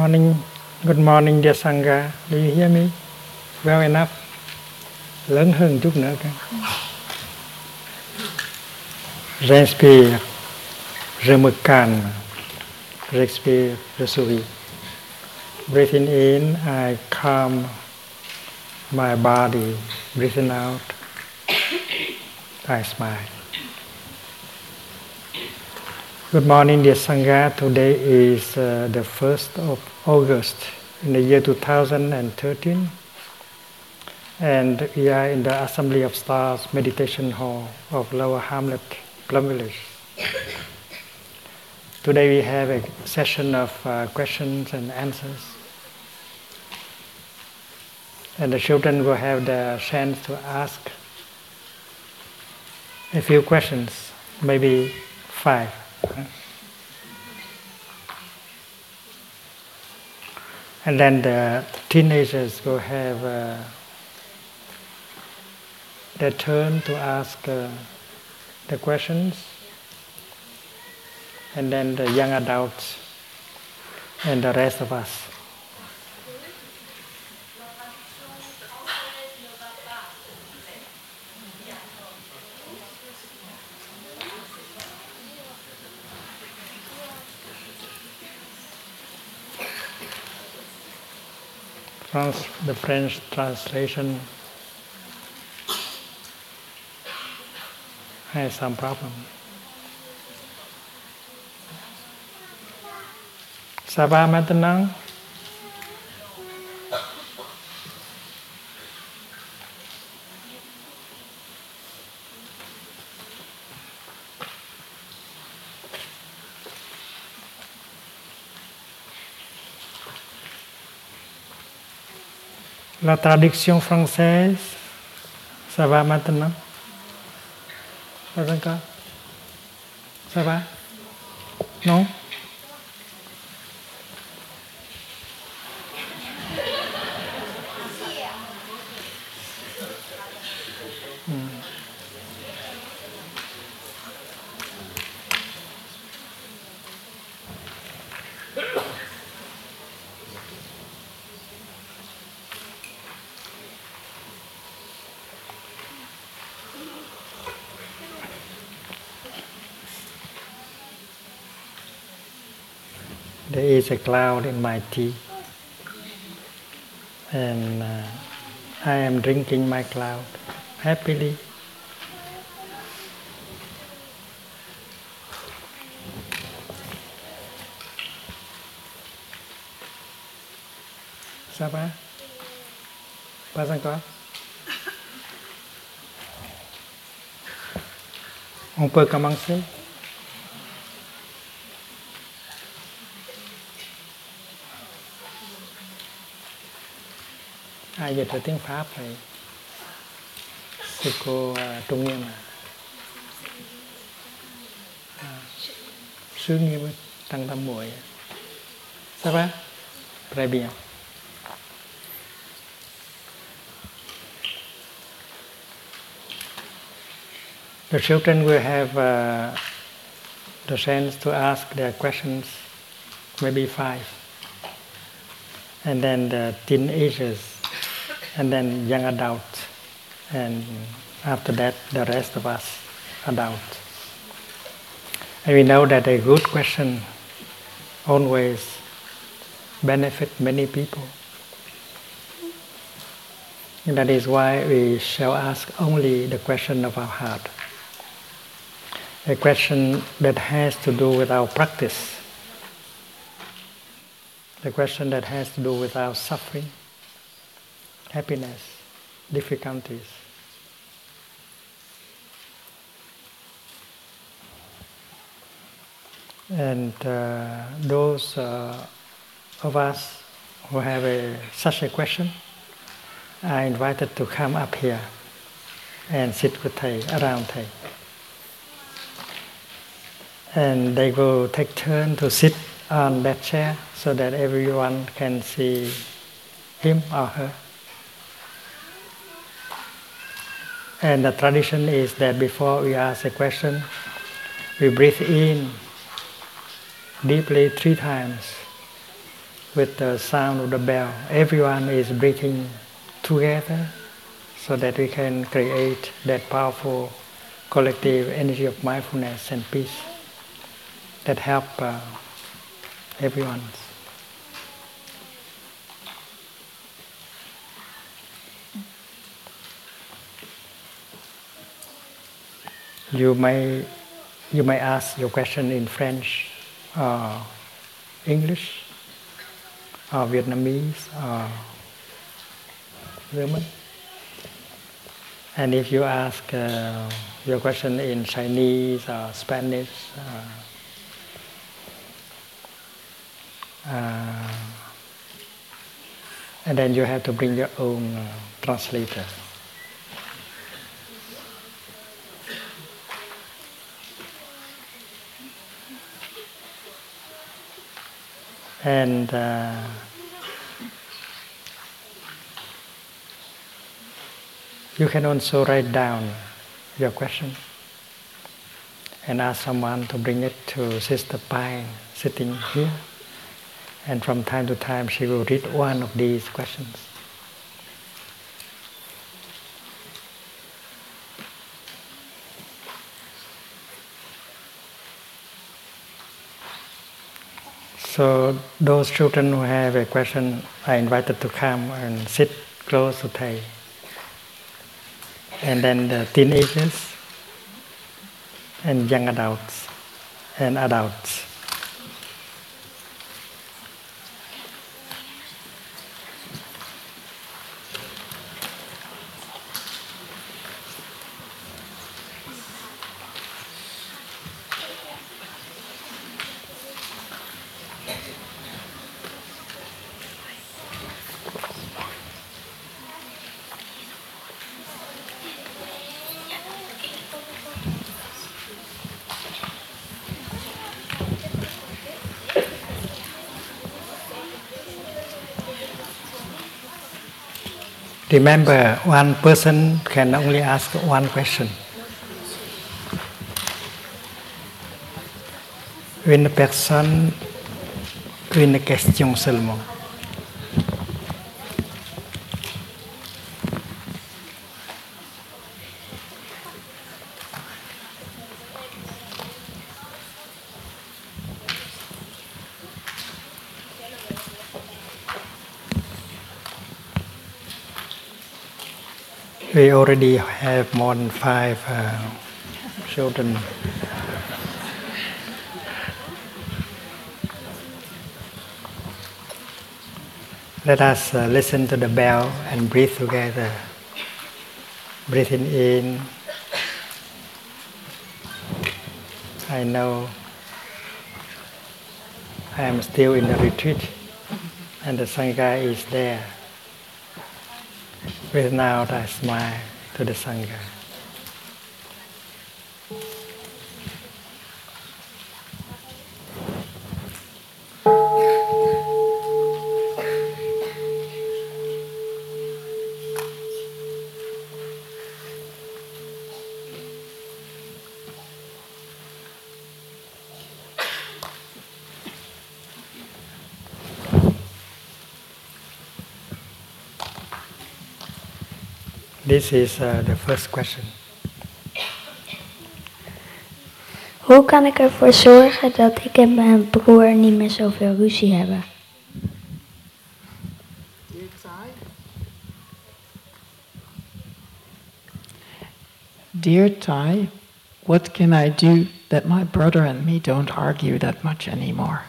Morning. Good morning, dear Sangha. Do you hear me? Well enough. Lớn hơn chút nữa cái. Respire. Remekan. Respire. Resuvi. Breathing in, I calm my body. Breathing out, I smile. Good morning, dear Sangha. Today is uh, the 1st of August in the year 2013. And we are in the Assembly of Stars Meditation Hall of Lower Hamlet, Plum Village. Today we have a session of uh, questions and answers. And the children will have the chance to ask a few questions, maybe five. And then the teenagers will have uh, their turn to ask uh, the questions. And then the young adults and the rest of us. The French translation has some problem. Ça va? La traduction française, ça va maintenant? Pas encore? Ça va? Non? A cloud in my tea, and uh, I am drinking my cloud happily. Sao ba? Ba sang encore On peut commencer ai dịch ra tiếng Pháp thì cô uh, Trung Nghiêm à. à sứ nghiêm tăng tâm muội ça va très bien The children will have uh, the chance to ask their questions, maybe five. And then the teenagers and then young adults, and after that, the rest of us adults. And we know that a good question always benefit many people. And that is why we shall ask only the question of our heart. A question that has to do with our practice. The question that has to do with our suffering happiness, difficulties. And uh, those uh, of us who have a, such a question are invited to come up here and sit with Thầy, around Thầy. And they will take turn to sit on that chair so that everyone can see him or her. And the tradition is that before we ask a question, we breathe in deeply three times with the sound of the bell. Everyone is breathing together so that we can create that powerful collective energy of mindfulness and peace that help uh, everyone. You may you may ask your question in French or English or Vietnamese or German. And if you ask uh, your question in Chinese or Spanish, uh, uh, and then you have to bring your own uh, translator. And uh, you can also write down your question and ask someone to bring it to Sister Pai sitting here. And from time to time, she will read one of these questions. So those children who have a question are invited to come and sit close to Thầy. And then the teenagers and young adults and adults. Remember, one person can only ask one question. Une personne, une question seulement. We already have more than five uh, children. Let us uh, listen to the bell and breathe together. Breathing in. I know I am still in the retreat and the Sangha is there. Breathe out, I smile to the Sangha. This is uh, the first question. Hoe kan ik ervoor zorgen dat ik en mijn broer niet meer zoveel ruzie hebben? Dear Thầy, what can I do that my brother and me don't argue that much anymore?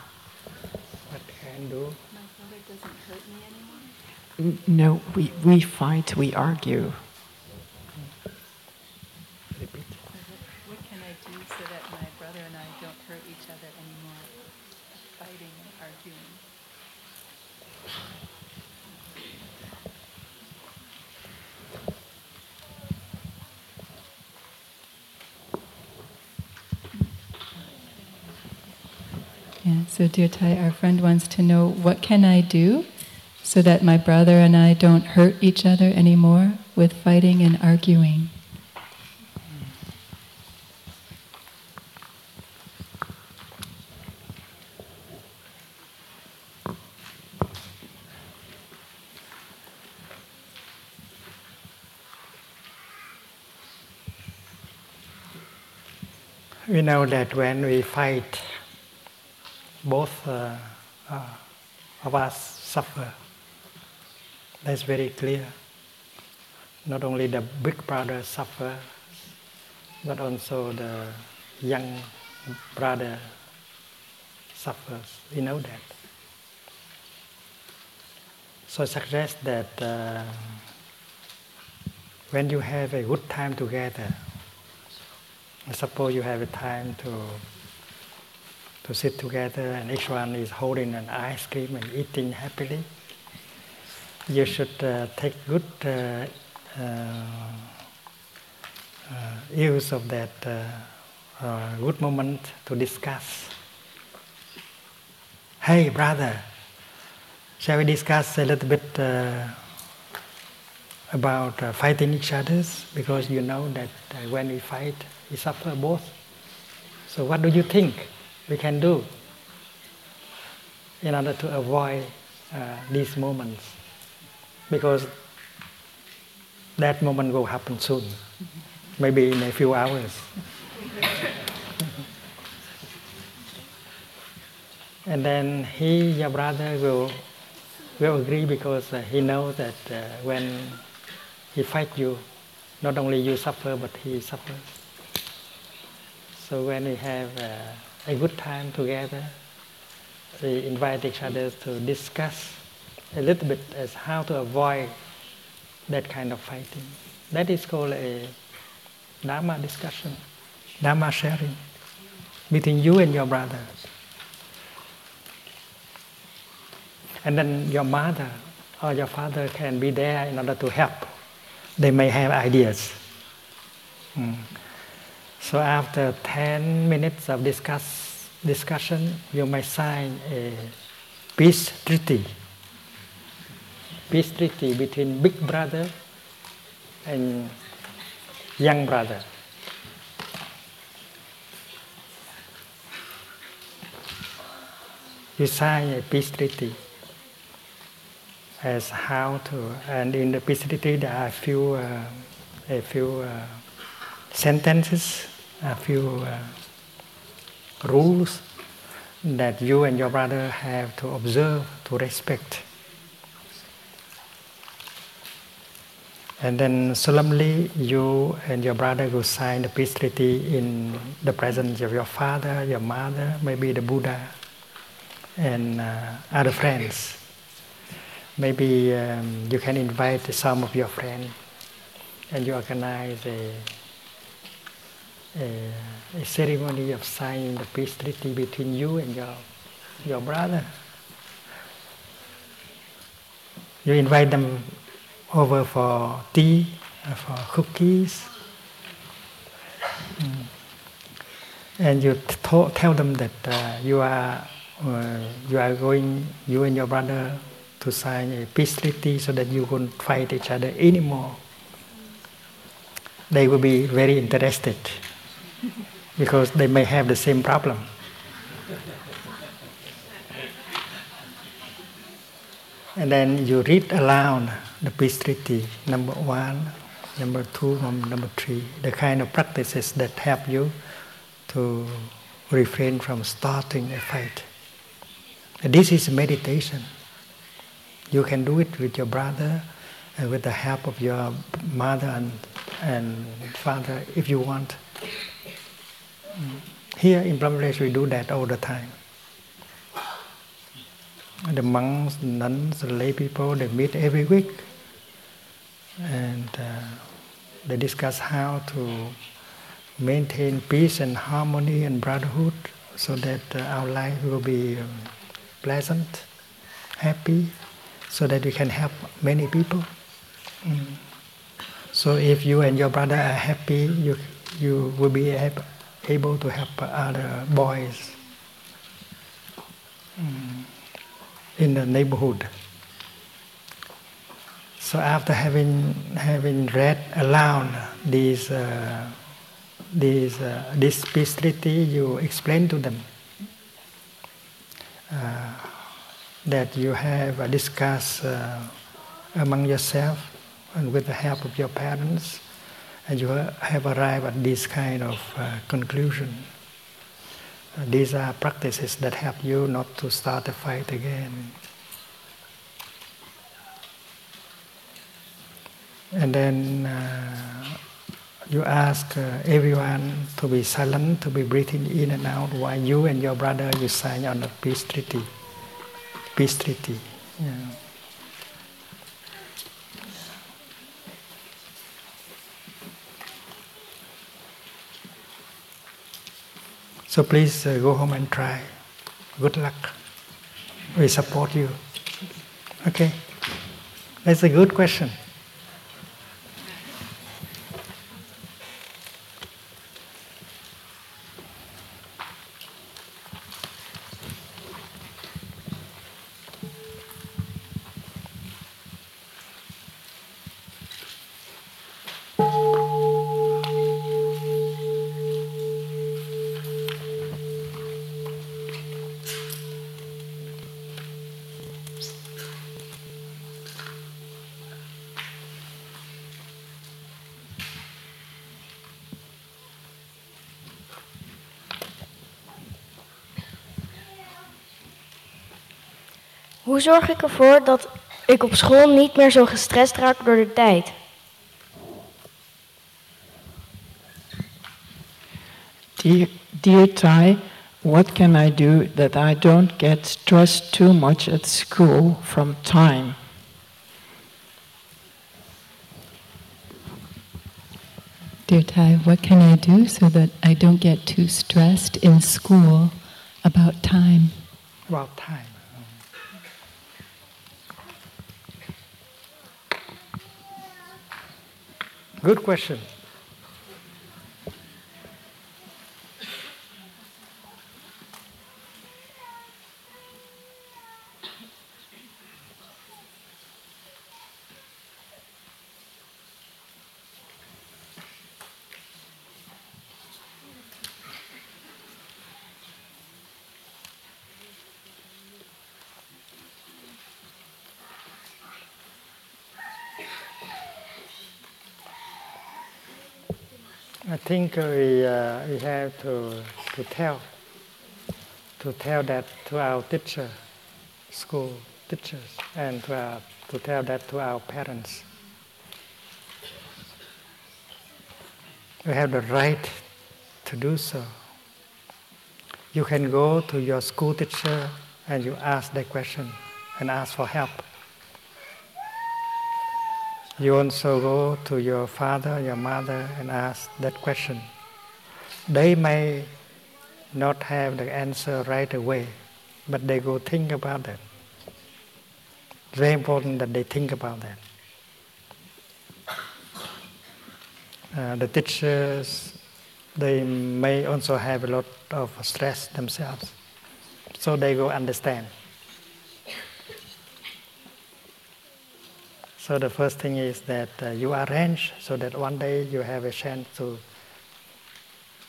What can do? N- No, we, we fight, we argue. Dear Thầy, our friend, wants to know what can I do so that my brother and I don't hurt each other anymore with fighting and arguing. We know that when we fight, both uh, uh, of us suffer. That's very clear. Not only the big brother suffers, but also the young brother suffers. We know that. So I suggest that uh, when you have a good time together, suppose you have a time to to sit together and each one is holding an ice cream and eating happily, you should uh, take good uh, uh, uh use of that uh, uh, good moment to discuss. Hey, brother, shall we discuss a little bit about fighting each other? Because you know that when we fight, we suffer both. So, what do you think we can do in order to avoid uh, these moments? Because that moment will happen soon, maybe in a few hours. and then he, your brother, will will agree because uh, he knows that uh, when he fight you, not only you suffer, but he suffers. So when we have uh, a good time together, we invite each other to discuss a little bit as how to avoid that kind of fighting. That is called a Dharma discussion, Dharma sharing between you and your brother. And then your mother or your father can be there in order to help. They may have ideas. Mm. So after 10 minutes of discuss, discussion, you may sign a peace treaty. Peace treaty between big brother and young brother. You sign a peace treaty as how to, and in the peace treaty there are a few, uh, a few uh, sentences a few uh, rules that you and your brother have to observe, to respect. And then solemnly, you and your brother will sign the peace treaty in the presence of your father, your mother, maybe the Buddha, and uh, other friends. Maybe um, you can invite some of your friends and you organize a a, a ceremony of signing the peace treaty between you and your, your brother. You invite them over for tea, uh, for cookies, mm. and you t- tell them that uh, you are uh, you are going, you and your brother, to sign a peace treaty so that you won't fight each other anymore. They will be very interested because they may have the same problem. And then you read aloud the peace treaty, number one, number two, number three, the kind of practices that help you to refrain from starting a fight. This is meditation. You can do it with your brother and with the help of your mother and, and father if you want. Here in Bangladesh, we do that all the time. The monks, nuns, the lay people, they meet every week and uh, they discuss how to maintain peace and harmony and brotherhood so that uh, our life will be um, pleasant, happy, so that we can help many people. Mm. So if you and your brother are happy, you, you will be able able to help other boys mm, in the neighborhood. So after having having read aloud these uh, these uh, this treaty, you explain to them uh, that you have discussed uh, among yourself and with the help of your parents you have arrived at this kind of uh, conclusion Uh, these are practices that help you not to start a fight again. And then uh, you ask uh, everyone to be silent, to be breathing in and out while you and your brother you sign on the peace treaty. Peace treaty. Yeah. So please uh, go home and try. Good luck. We support you. Okay. That's a good question. '" Hoe zorg ik ervoor dat ik op school niet meer zo gestrest raak door de tijd? Dear, dear Thai, what can I do that I don't get stressed too much at school from time? Dear Thai, what can I do so that I don't get too stressed in school about time? About time. Good question. I think we, uh, we have to, to tell to tell that to our teacher, school teachers, and to, our, to tell that to our parents. We have the right to do so. You can go to your school teacher and you ask that question and ask for help. You also go to your father, your mother, and ask that question. They may not have the answer right away, but they go think about that. Very important that they think about that. Uh, the teachers, they may also have a lot of stress themselves, so they go understand. So the first thing is that uh, you arrange so that one day you have a chance to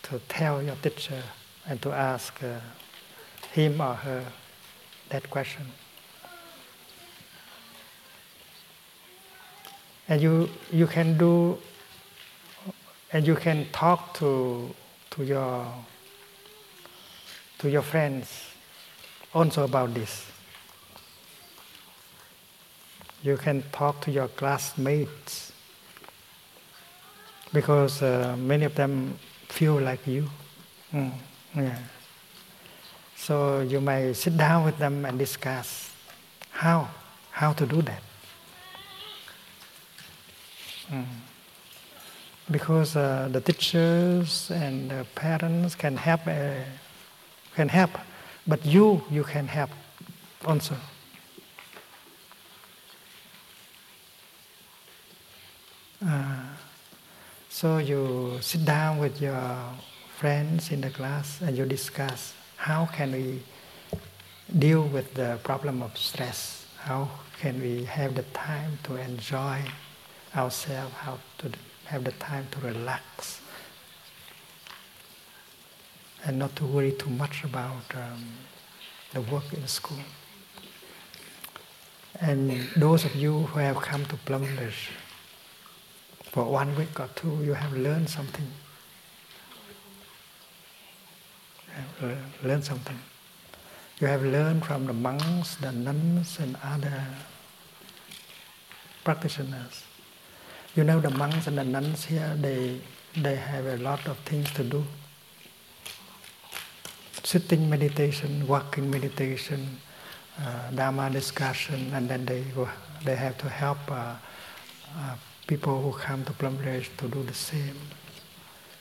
to tell your teacher and to ask uh, him or her that question. And you you can do and you can talk to to your to your friends also about this. You can talk to your classmates because uh, many of them feel like you. Mm, yeah. So you may sit down with them and discuss how how to do that. Mm. Because uh, the teachers and the parents can help uh, can help, but you you can help also. Uh, so you sit down with your friends in the class and you discuss how can we deal with the problem of stress? How can we have the time to enjoy ourselves how to have the time to relax and not to worry too much about um, the work in school? And those of you who have come to Plum Village for one week or two, you have learned something. uh, learn something. You have learned from the monks, the nuns, and other practitioners. You know the monks and the nuns here, they, they have a lot of things to do. Sitting meditation, walking meditation, uh, Dharma discussion, and then they, they have to help uh, uh, people who come to Plum Village to do the same.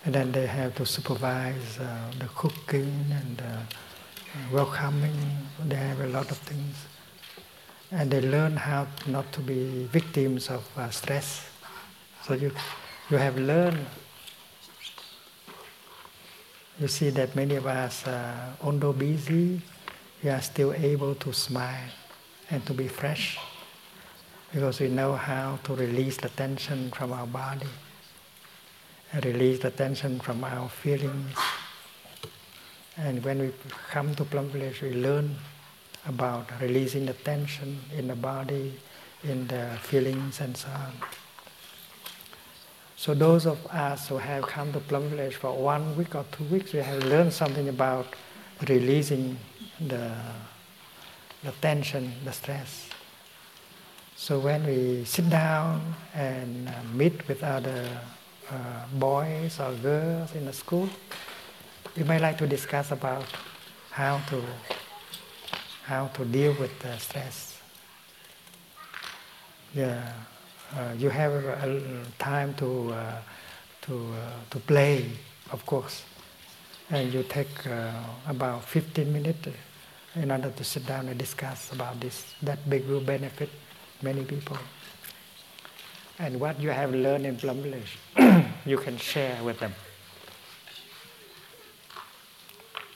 And then they have to supervise uh, the cooking and uh, welcoming. They have a lot of things. And they learn how not to be victims of uh, stress. So you, you have learned. You see that many of us, uh, although busy, we are still able to smile and to be fresh because we know how to release the tension from our body, release the tension from our feelings. And when we come to Plum Village, we learn about releasing the tension in the body, in the feelings, and so on. So those of us who have come to Plum Village for one week or two weeks, we have learned something about releasing the, the tension, the stress. So when we sit down and uh, meet with other uh, boys or girls in the school, we might like to discuss about how to how to deal with the stress. Yeah, uh, you have a, time to uh, to uh, to play, of course, and you take uh, about 15 minutes in order to sit down and discuss about this. That big benefit many people. And what you have learned in Plum Village, you can share with them.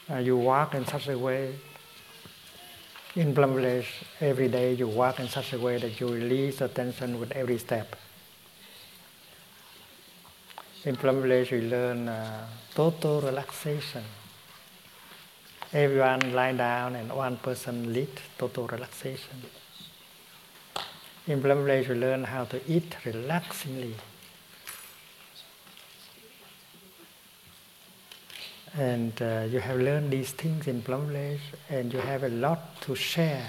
Uh, you walk in such a way in Plum Village, every day you walk in such a way that you release the tension with every step. In Plum Village, we learn uh, total relaxation. Everyone lie down and one person lead total relaxation. In Village, we learn how to eat relaxingly. And uh, you have learned these things in Plum Village, and you have a lot to share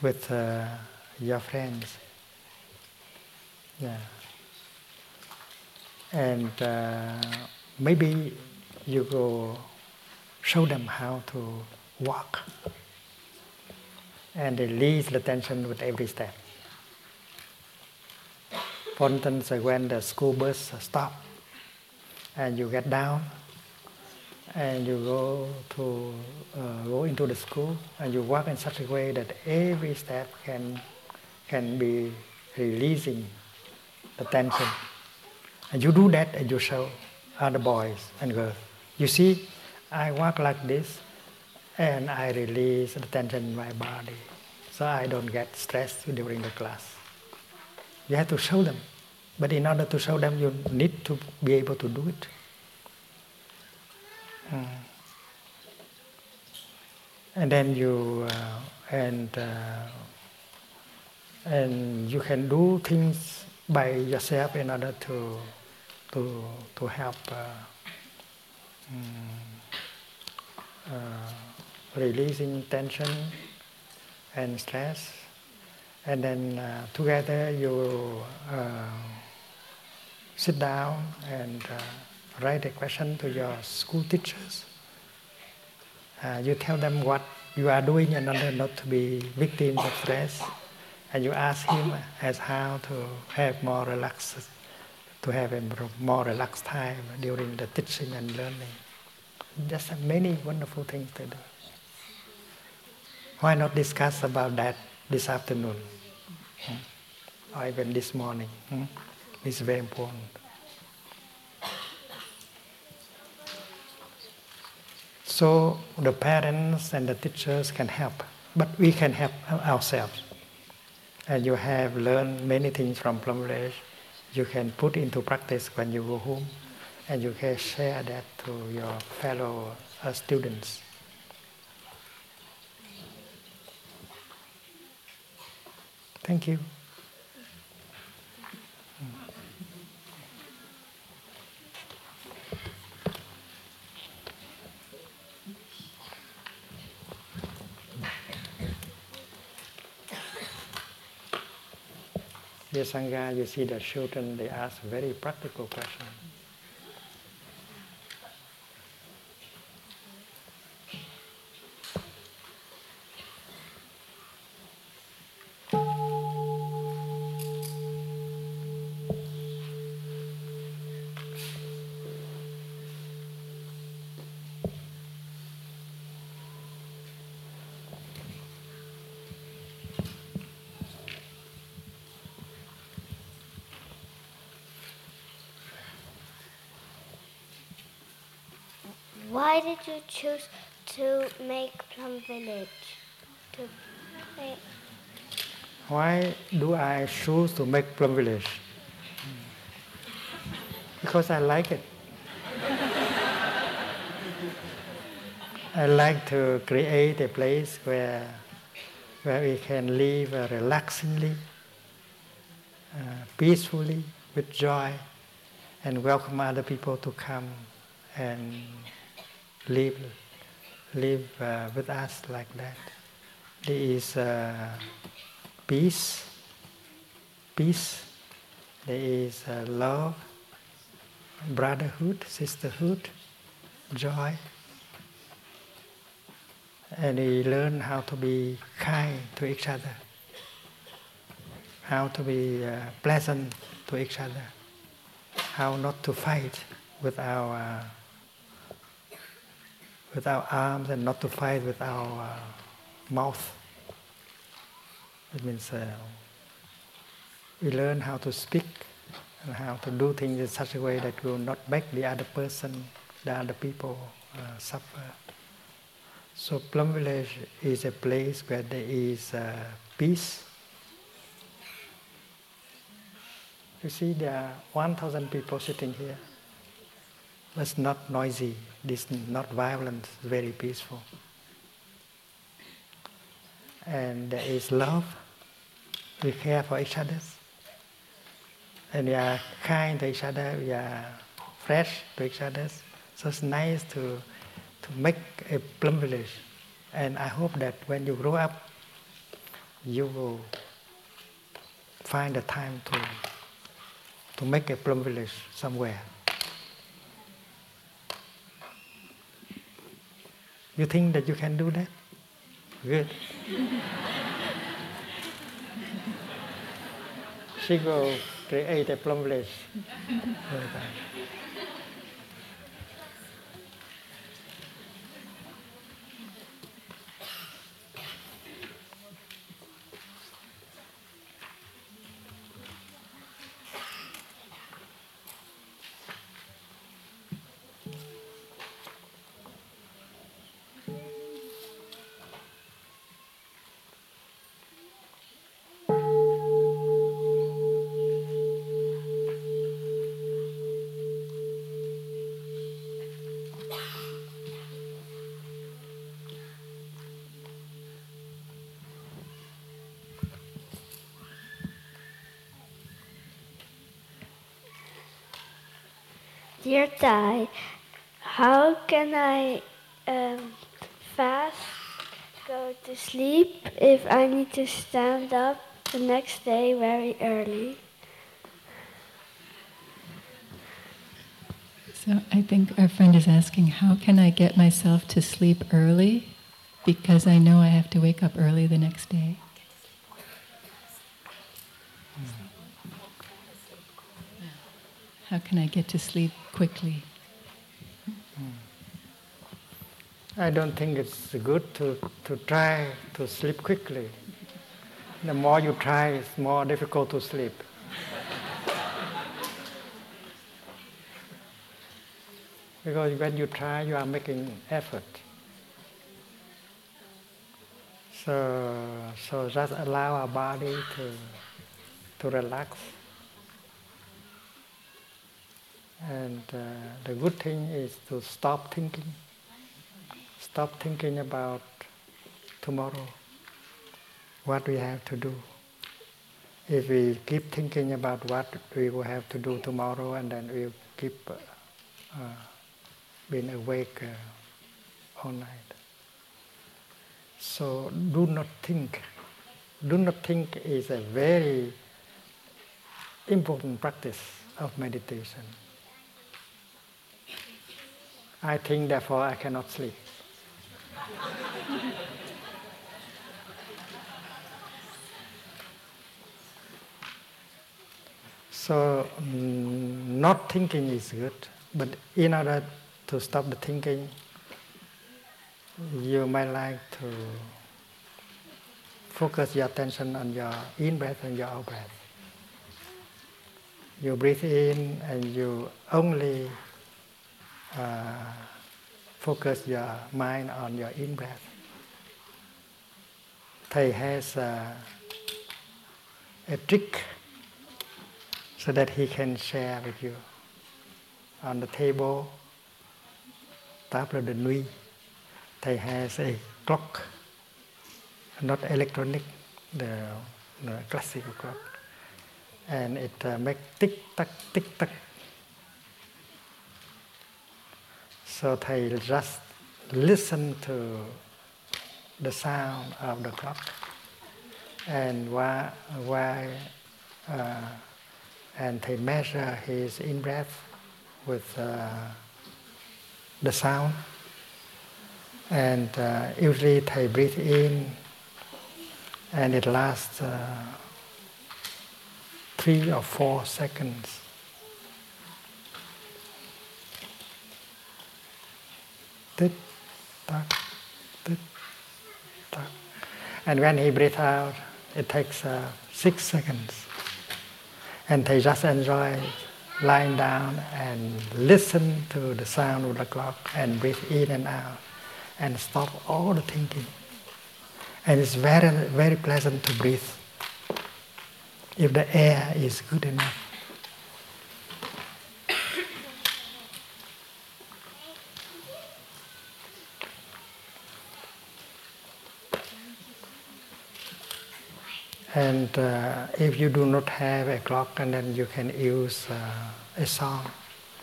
with uh, your friends. Yeah. And uh, maybe you go show them how to walk and release the tension with every step. For instance, when the school bus stops, and you get down and you go to uh, go into the school and you walk in such a way that every step can can be releasing the tension and you do that and you show other boys and girls you see i walk like this and i release the tension in my body so i don't get stressed during the class you have to show them but in order to show them, you need to be able to do it. Mm. And then you uh, and uh, and you can do things by yourself in order to to to help uh, um, releasing tension and stress, and then uh, together you uh, sit down and uh, write a question to your school teachers. Uh, you tell them what you are doing in order not to be victims of stress, and you ask him as how to have more relaxed, to have a more relaxed time during the teaching and learning. Just many wonderful things to do. Why not discuss about that this afternoon, hmm? or even this morning? Hmm? It's very important. So the parents and the teachers can help, but we can help ourselves. And you have learned many things from Plum Village. You can put into practice when you go home, and you can share that to your fellow uh, students. Thank you. Dear Sangha, you see the children, they ask very practical questions. You choose to make Plum Village? To make Why do I choose to make Plum Village? Because I like it. I like to create a place where, where we can live uh, relaxingly, uh, peacefully, with joy, and welcome other people to come and live, live uh, with us like that. There is uh, peace, peace. There is uh, love, brotherhood, sisterhood, joy. And we learn how to be kind to each other, how to be uh, pleasant to each other, how not to fight with our with our arms and not to fight with our uh, mouth. It means uh, we learn how to speak and how to do things in such a way that we will not make the other person, the other people uh, suffer. So Plum Village is a place where there is uh, peace. You see, there are 1,000 people sitting here. It's not noisy, this not violent, it's very peaceful. And there is love. We care for each other. And we are kind to each other, we are fresh to each other. So it's nice to, to make a plum village. And I hope that when you grow up, you will find the time to, to make a plum village somewhere. You think that you can do that? Good. she will create a plum. Dear Thầy, how can I um, fast go to sleep if I need to stand up the next day very early? So I think our friend is asking, how can I get myself to sleep early? Because I know I have to wake up early the next day. How can I get to sleep quickly? I don't think it's good to, to try to sleep quickly. The more you try, it's more difficult to sleep. because when you try, you are making effort. So, so just allow our body to, to relax. And uh, the good thing is to stop thinking. Stop thinking about tomorrow, what we have to do. If we keep thinking about what we will have to do tomorrow, and then we keep uh, uh, being awake uh, all night. So do not think. Do not think is a very important practice of meditation. I think, therefore, I cannot sleep. so, mm, not thinking is good, but in order to stop the thinking, you might like to focus your attention on your in breath and your out breath. You breathe in and you only uh, focus your mind on your in breath. Thầy has a, a trick so that he can share with you. On the table, top of the nuit, Thầy has a clock, not electronic, the, the classical clock. And it uh, makes tick tock, tick tock So thầy just listen to the sound of the clock. And why, why uh, and thầy measure his in breath with uh, the sound. And uh, usually thầy breathe in and it lasts uh, three or four seconds. Tit, tak, tit, tak. And when he breathes out, it takes uh, six seconds. And Thầy just enjoy lying down and listen to the sound of the clock and breathe in and out and stop all the thinking. And it's very, very pleasant to breathe if the air is good enough. And uh, if you do not have a clock, and then you can use uh, a song.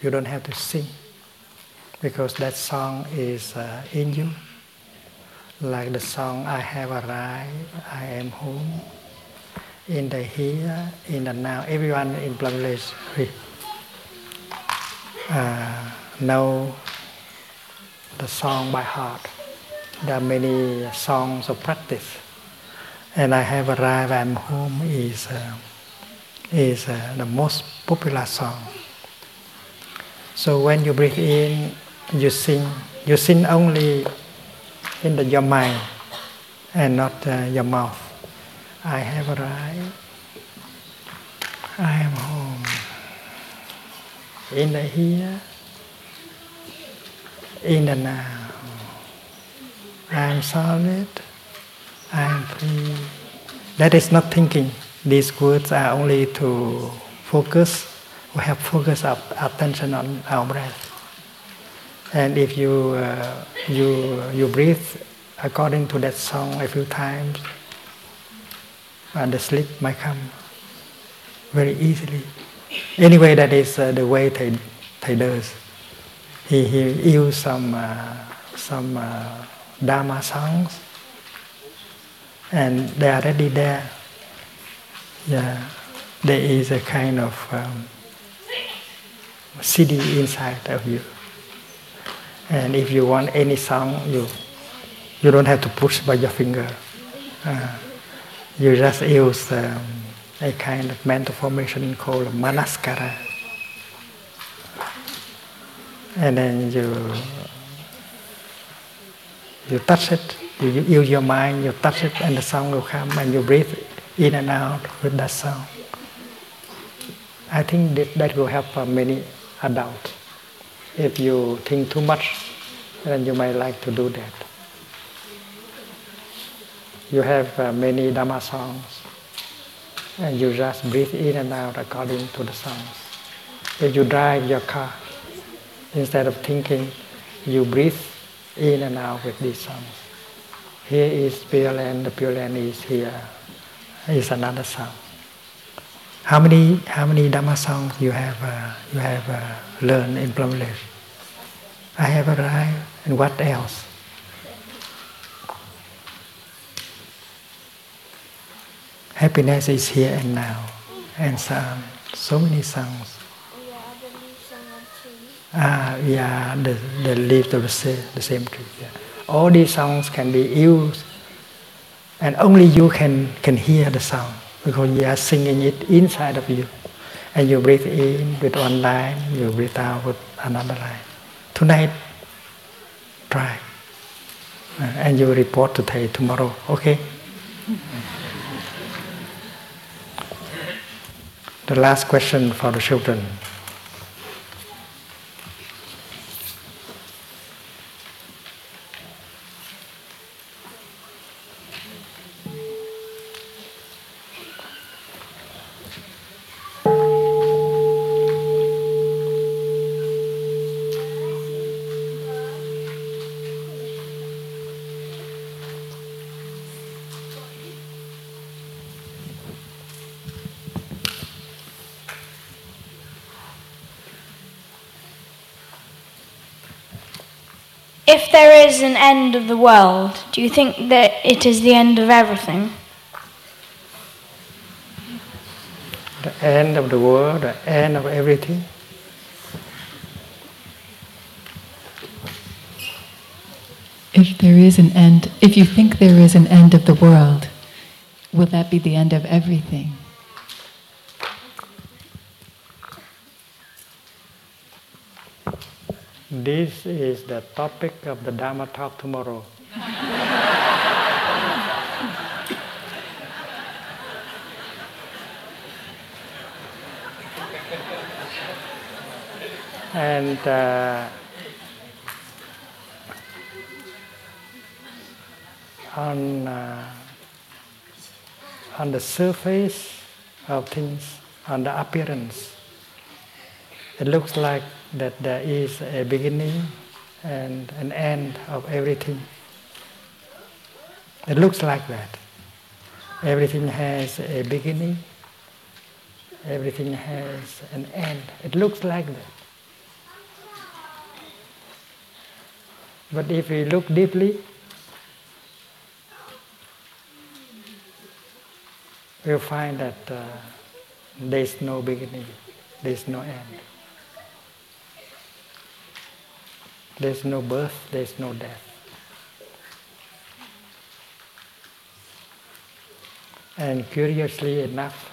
You don't have to sing, because that song is uh, in you. Like the song "I have arrived, I am home." In the here, in the now, everyone in Bangladesh uh, know the song by heart. There are many songs of practice and I have arrived, I'm home is, uh, is uh, the most popular song. So when you breathe in, you sing, you sing only in the, your mind and not uh, your mouth. I have arrived, I am home. In the here, in the now. I am solid. I am free. That is not thinking. These words are only to focus. We have focus of attention on our breath. And if you uh, you you breathe according to that song a few times, and the sleep might come very easily. Anyway, that is uh, the way Thầy, Thầy does. He, he used some, uh, some uh, Dharma songs and they are already there. Yeah, there is a kind of um, CD inside of you. And if you want any song, you you don't have to push by your finger. Uh, you just use um, a kind of mental formation called manaskara. And then you you touch it you, use your mind, you touch it, and the sound will come, and you breathe in and out with that sound. I think that, that will help uh, many adults. If you think too much, then you might like to do that. You have uh, many Dhamma songs, and you just breathe in and out according to the songs. If you drive your car, instead of thinking, you breathe in and out with these songs. Here is Pure Land, the Pure Land is here. Is another song. How many how many Dhamma songs you have uh, you have uh, learned in Bangladesh? I have arrived, and what else? Happiness is here and now, and so on. So many sounds. Yeah, the leaves on one tree. Ah, yeah, the, the leaves of the same, the same tree. Yeah. All these sounds can be used, and only you can, can hear the sound because you are singing it inside of you. And you breathe in with one line, you breathe out with another line. Tonight, try. And you report to tomorrow, okay? the last question for the children. End of the world, do you think that it is the end of everything? The end of the world, the end of everything. If there is an end, if you think there is an end of the world, will that be the end of everything? This is the topic of the Dharma talk tomorrow. and uh, on uh, on the surface of things, on the appearance, it looks like that there is a beginning and an end of everything. It looks like that. Everything has a beginning, everything has an end. It looks like that. But if we look deeply, we'll find that uh, there is no beginning, there is no end. There's no birth, there's no death. And curiously enough,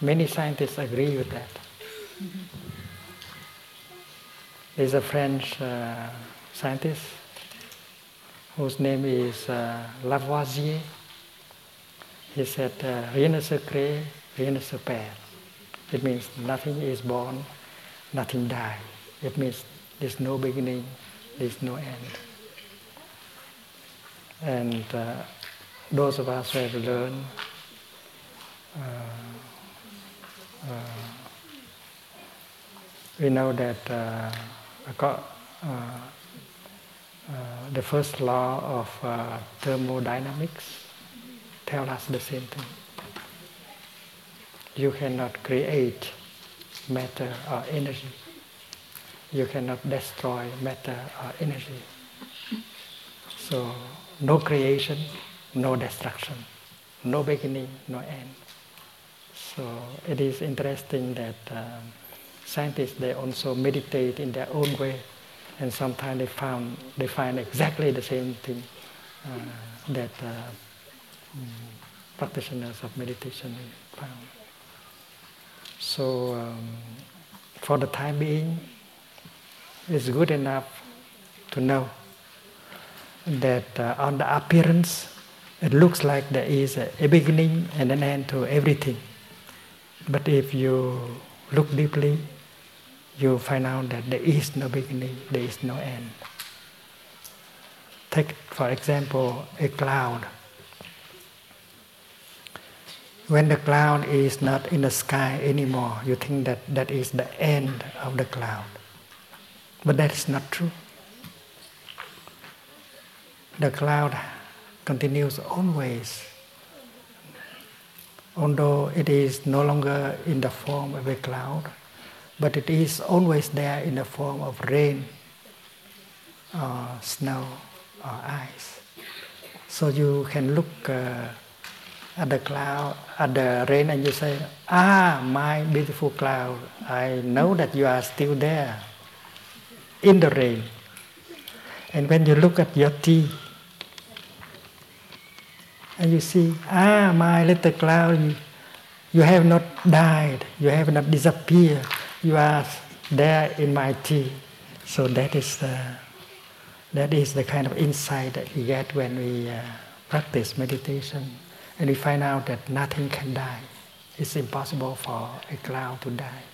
many scientists agree with that. There's a French uh, scientist whose name is uh, Lavoisier. He said, uh, rien ne se crée, rien ne se perd. It means nothing is born, nothing dies. It means there's no beginning, there's no end. And uh, those of us who have learned uh, uh, we know that uh, uh, uh, the first law of thermodynamics tell us the same thing. You cannot create matter or energy you cannot destroy matter or energy. So, no creation, no destruction, no beginning, no end. So, it is interesting that um, scientists they also meditate in their own way, and sometimes they found they find exactly the same thing uh, that uh, um, practitioners of meditation found. So, um, for the time being, is good enough to know that uh, on the appearance it looks like there is a, a beginning and an end to everything. But if you look deeply, you find out that there is no beginning, there is no end. Take, for example, a cloud. When the cloud is not in the sky anymore, you think that that is the end of the cloud. But that is not true. The cloud continues always, although it is no longer in the form of a cloud, but it is always there in the form of rain, or snow, or ice. So you can look uh, at the cloud, at the rain, and you say, Ah, my beautiful cloud, I know that you are still there in the rain. And when you look at your tea, and you see, ah, my little cloud, you, have not died, you have not disappeared, you are there in my tea. So that is the, that is the kind of insight that we get when we uh, practice meditation. And we find out that nothing can die. It's impossible for a cloud to die.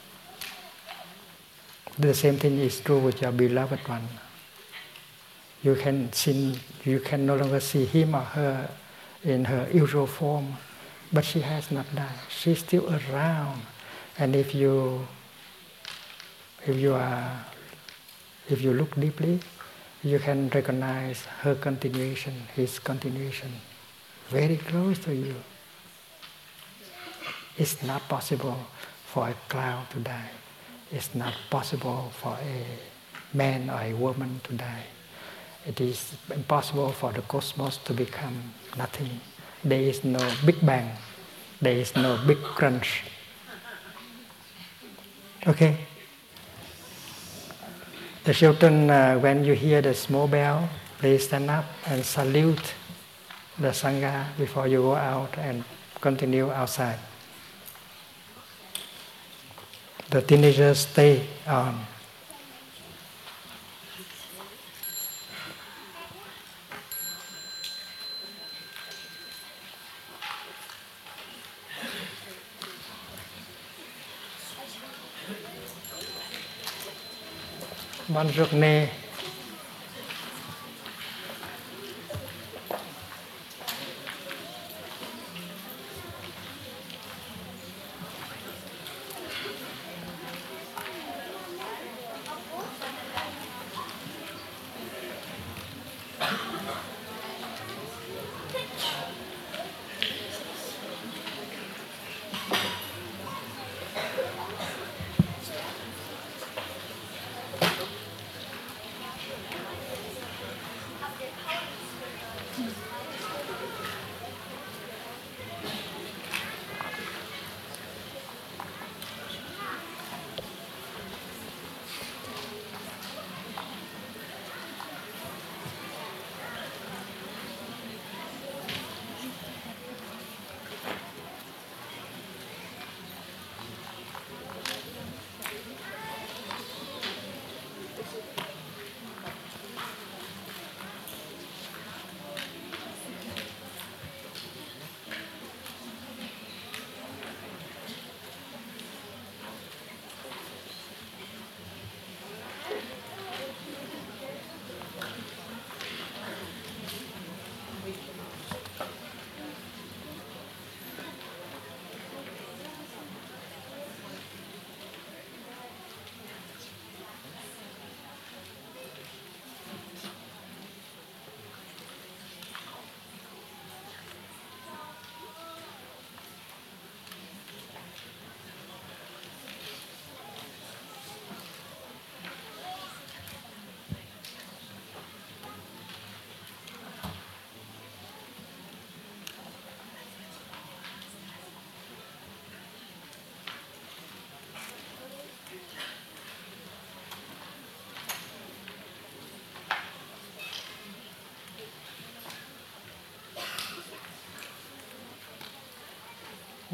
The same thing is true with your beloved one. You can see, you can no longer see him or her in her usual form, but she has not died. She's still around, and if you if you are if you look deeply, you can recognize her continuation, his continuation, very close to you. It's not possible for a cloud to die. It's not possible for a man or a woman to die. It is impossible for the cosmos to become nothing. There is no Big Bang. There is no Big Crunch. Okay? The children, uh, when you hear the small bell, please stand up and salute the Sangha before you go out and continue outside. The teenagers stay. Um, Bonne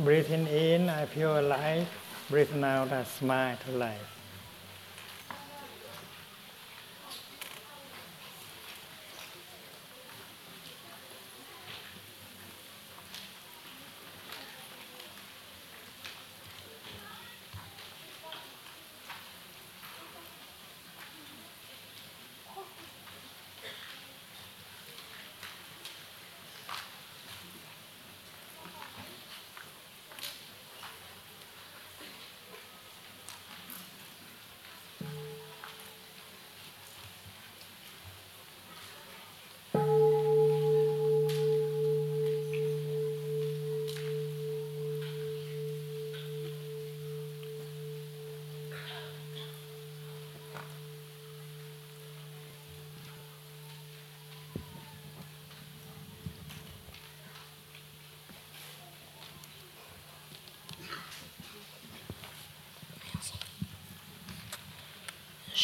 Breathing in, I feel alive. Breathing out, I smile to life.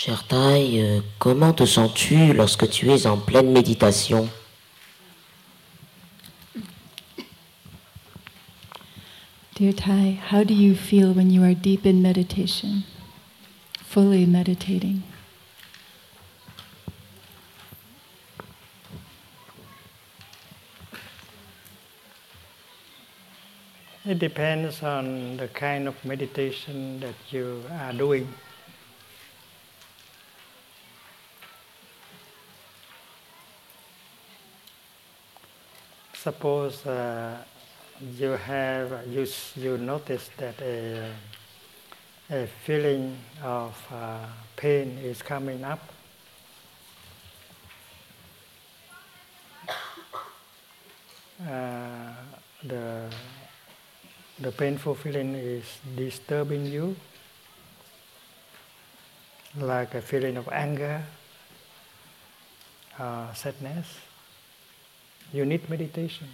Cher Tai, euh, comment te sens-tu lorsque tu es en pleine méditation? Dear Tai, how do you feel when you are deep in meditation, fully meditating? It depends on the kind of meditation that you are doing. Suppose uh, you have you you notice that a, a feeling of uh, pain is coming up. Uh, the the painful feeling is disturbing you, like a feeling of anger, uh, sadness, you need meditation.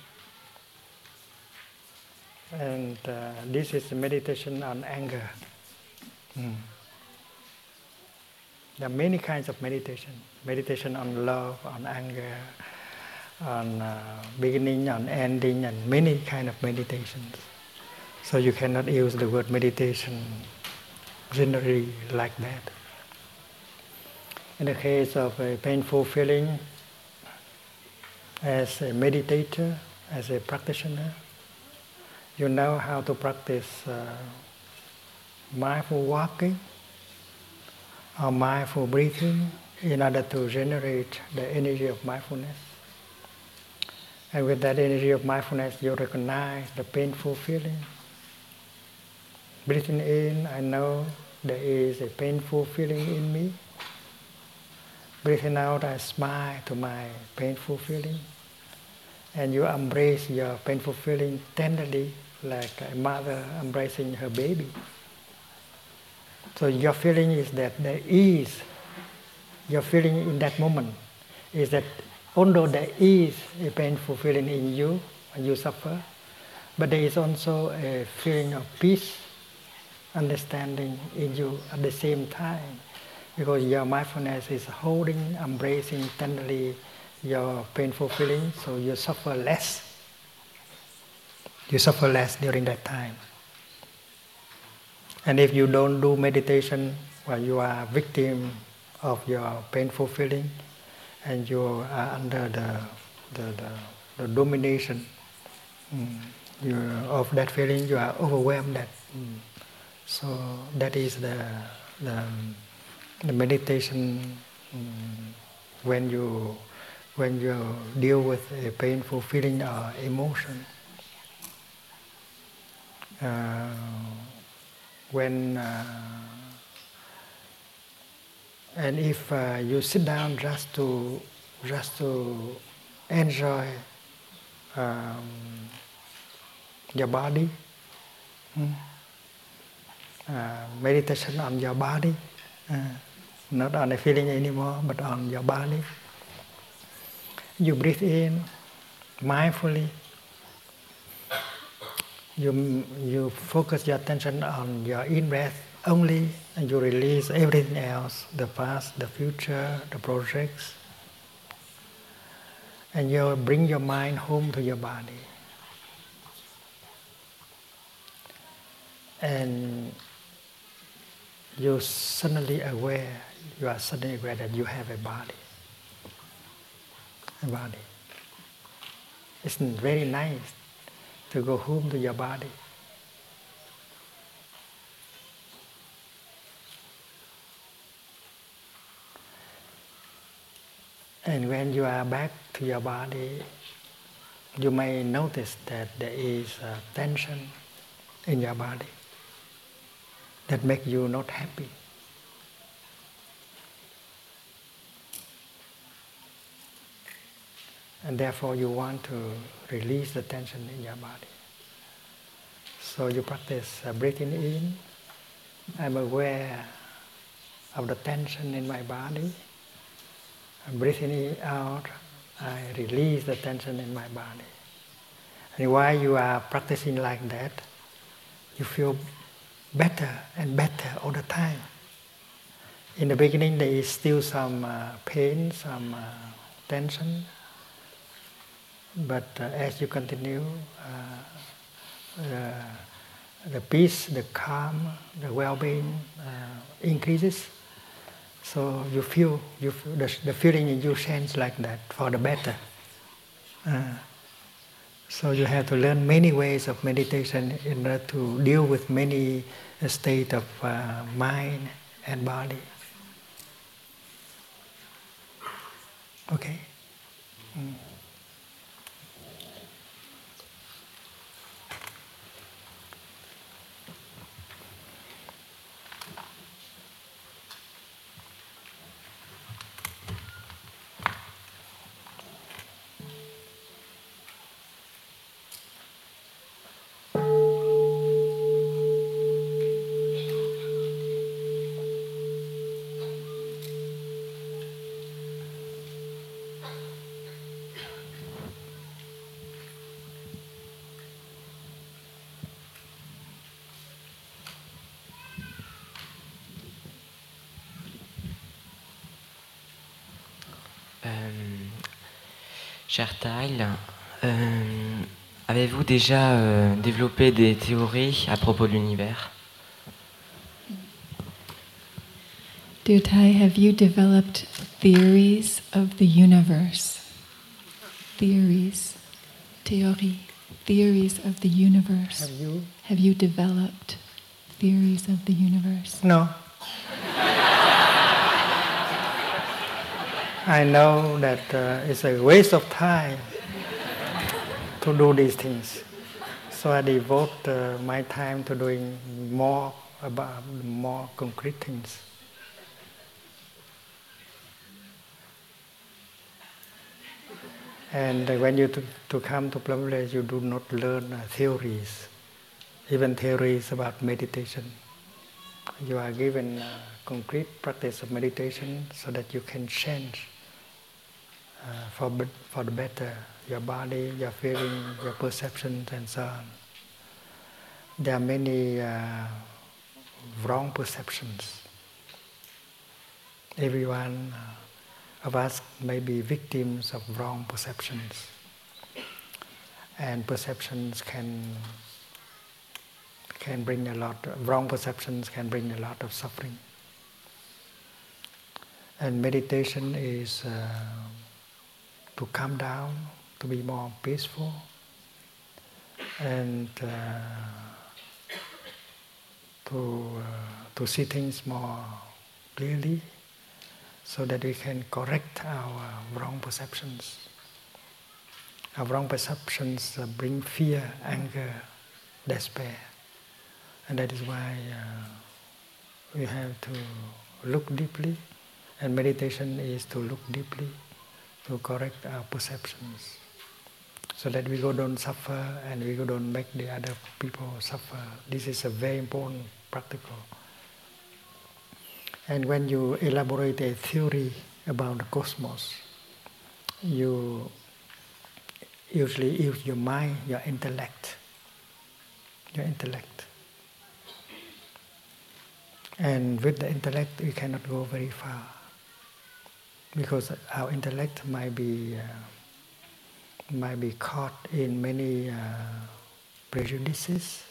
And uh, this is meditation on anger. Mm. There are many kinds of meditation. Meditation on love, on anger, on uh, beginning, on ending, and many kind of meditations. So you cannot use the word meditation generally like that. In the case of a painful feeling, as a meditator, as a practitioner, you know how to practice uh, mindful walking or mindful breathing in order to generate the energy of mindfulness. And with that energy of mindfulness, you recognize the painful feeling Breathing in, I know there is a painful feeling in me. Breathing out, I smile to my painful feeling. And you embrace your painful feeling tenderly, like a mother embracing her baby. So your feeling is that there is, your feeling in that moment is that although there is a painful feeling in you, and you suffer, but there is also a feeling of peace understanding in you at the same time because your mindfulness is holding, embracing tenderly your painful feelings, so you suffer less. You suffer less during that time. And if you don't do meditation while you are victim of your painful feeling and you are under the, the, the, the domination mm, you, of that feeling, you are overwhelmed that mm, so that is the, the, the meditation um, when you when you deal with a painful feeling or emotion. Uh, when uh, and if uh, you sit down just to just to enjoy um, your body. Hmm, uh, meditation on your body, uh, not on the feeling anymore, but on your body. You breathe in mindfully. You, you focus your attention on your in breath only, and you release everything else the past, the future, the projects. And you bring your mind home to your body. And you're suddenly aware, you are suddenly aware that you have a body. A body. It's very nice to go home to your body. And when you are back to your body, you may notice that there is tension in your body that make you not happy. And therefore you want to release the tension in your body. So you practice uh, breathing in. I'm aware of the tension in my body. And breathing out, I release the tension in my body. And while you are practicing like that, you feel better and better all the time. in the beginning there is still some uh, pain, some uh, tension, but uh, as you continue, uh, the peace, the calm, the well-being uh, increases. So you feel, you feel the, the, feeling in you change like that for the better. Uh, so you have to learn many ways of meditation in order to deal with many state of mind and body. Okay. Mm. Cher Tile, euh, avez-vous déjà euh, développé des théories à propos de l'univers? Dear Tai, have you developed theories of the universe? Theories, théorie, theories of the universe. Have you? Have you developed theories of the universe? No. I know that uh, it's a waste of time to do these things. So I devote uh, my time to doing more about more concrete things. And when you to, to come to Plum Village, you do not learn uh, theories, even theories about meditation. You are given uh, concrete practice of meditation so that you can change uh, for, for the better, your body, your feeling, your perceptions, and so on. There are many uh, wrong perceptions. Everyone uh, of us may be victims of wrong perceptions. And perceptions can can bring a lot of, wrong perceptions can bring a lot of suffering. And meditation is uh, to calm down, to be more peaceful, and uh, to, uh, to see things more clearly so that we can correct our wrong perceptions. Our wrong perceptions bring fear, anger, despair. And that is why uh, we have to look deeply, and meditation is to look deeply to correct our perceptions so that we don't suffer and we don't make the other people suffer. This is a very important practical. And when you elaborate a theory about the cosmos, you usually use your mind, your intellect, your intellect. And with the intellect, you cannot go very far because our intellect might be uh, might be caught in many uh, prejudices.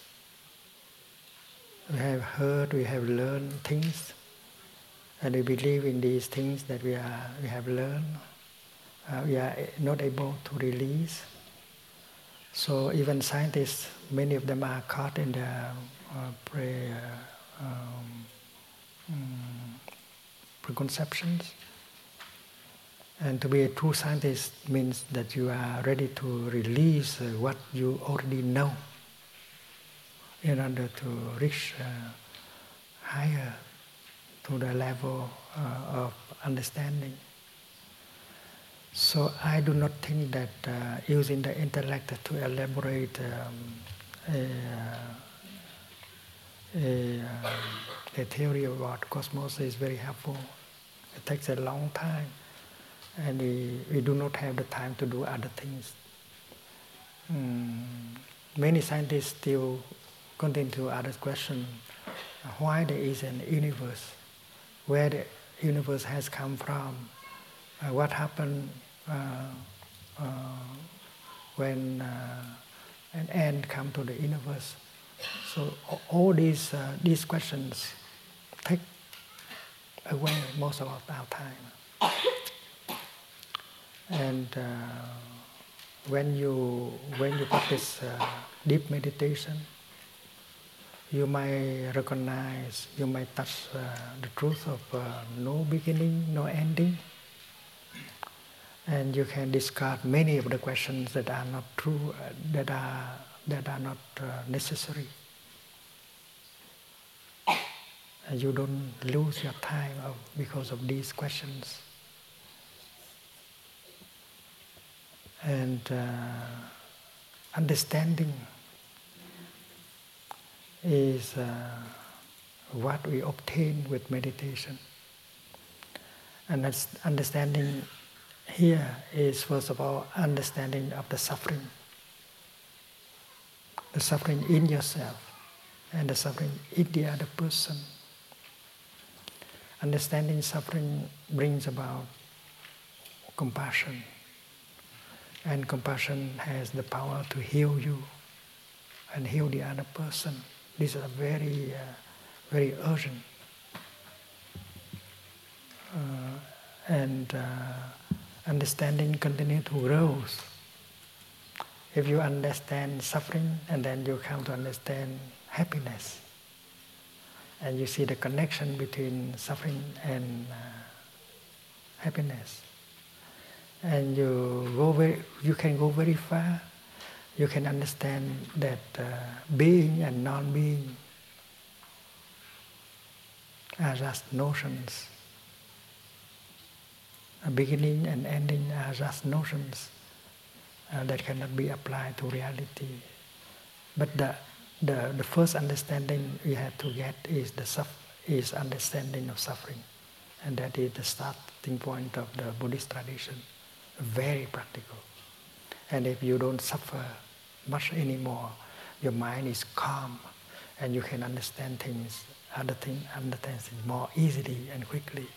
We have heard, we have learned things, and we believe in these things that we are we have learned. Uh, we are not able to release. So even scientists, many of them are caught in the uh, pre, uh, um, um, preconceptions. And to be a true scientist means that you are ready to release uh, what you already know in order to reach uh, higher to the level uh, of understanding. So I do not think that uh, using the intellect to elaborate um, a, a, um, a theory about cosmos is very helpful. It takes a long time and we, we do not have the time to do other things. Mm, many scientists still continue to ask the question, why there is an universe? where the universe has come from, uh, what happened uh, uh, when uh, an end come to the universe. So all these uh, these questions take away most of our time. And uh, when you when you practice uh, deep meditation, you might recognize, you might touch uh, the truth of uh, no beginning, no ending, and you can discard many of the questions that are not true, uh, that are that are not uh, necessary. And you don't lose your time because of these questions. And uh, understanding is uh, what we obtain with meditation. And understanding here is first of all understanding of the suffering. The suffering in yourself and the suffering in the other person. Understanding suffering brings about compassion. And compassion has the power to heal you and heal the other person. These are very, uh, very urgent. Uh, and uh, understanding continue to grow. If you understand suffering and then you come to understand happiness, and you see the connection between suffering and uh, happiness, and you go very, you can go very far. You can understand that uh, being and non-being are just notions. A beginning and ending are just notions uh, that cannot be applied to reality. But the, the, the first understanding we have to get is the suf- is understanding of suffering, and that is the starting point of the Buddhist tradition very practical. And if you don't suffer much anymore, your mind is calm and you can understand things, other things, understand things more easily and quickly.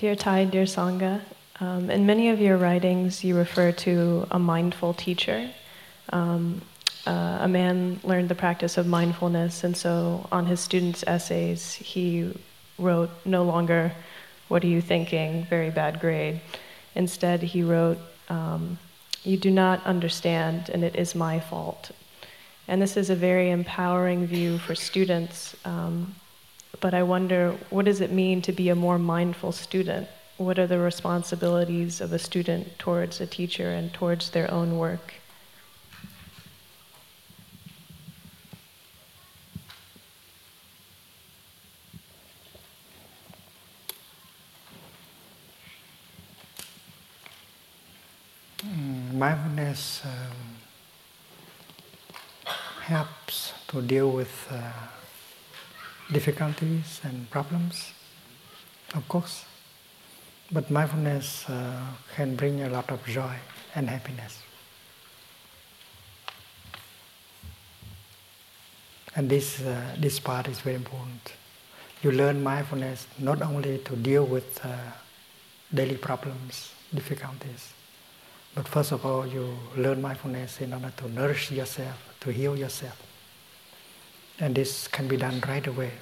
Dear Thầy, dear Sangha, um, in many of your writings you refer to a mindful teacher. Um, uh, a man learned the practice of mindfulness, and so on his students' essays he wrote no longer, What are you thinking? Very bad grade. Instead, he wrote, um, You do not understand, and it is my fault. And this is a very empowering view for students um, but I wonder what does it mean to be a more mindful student? What are the responsibilities of a student towards a teacher and towards their own work? Mm, mindfulness um, helps to deal with uh, difficulties and problems, of course. But mindfulness uh, can bring a lot of joy and happiness. And this, uh, this part is very important. You learn mindfulness not only to deal with uh, daily problems, difficulties, but first of all, you learn mindfulness in order to nourish yourself, to heal yourself. And this can be done right away.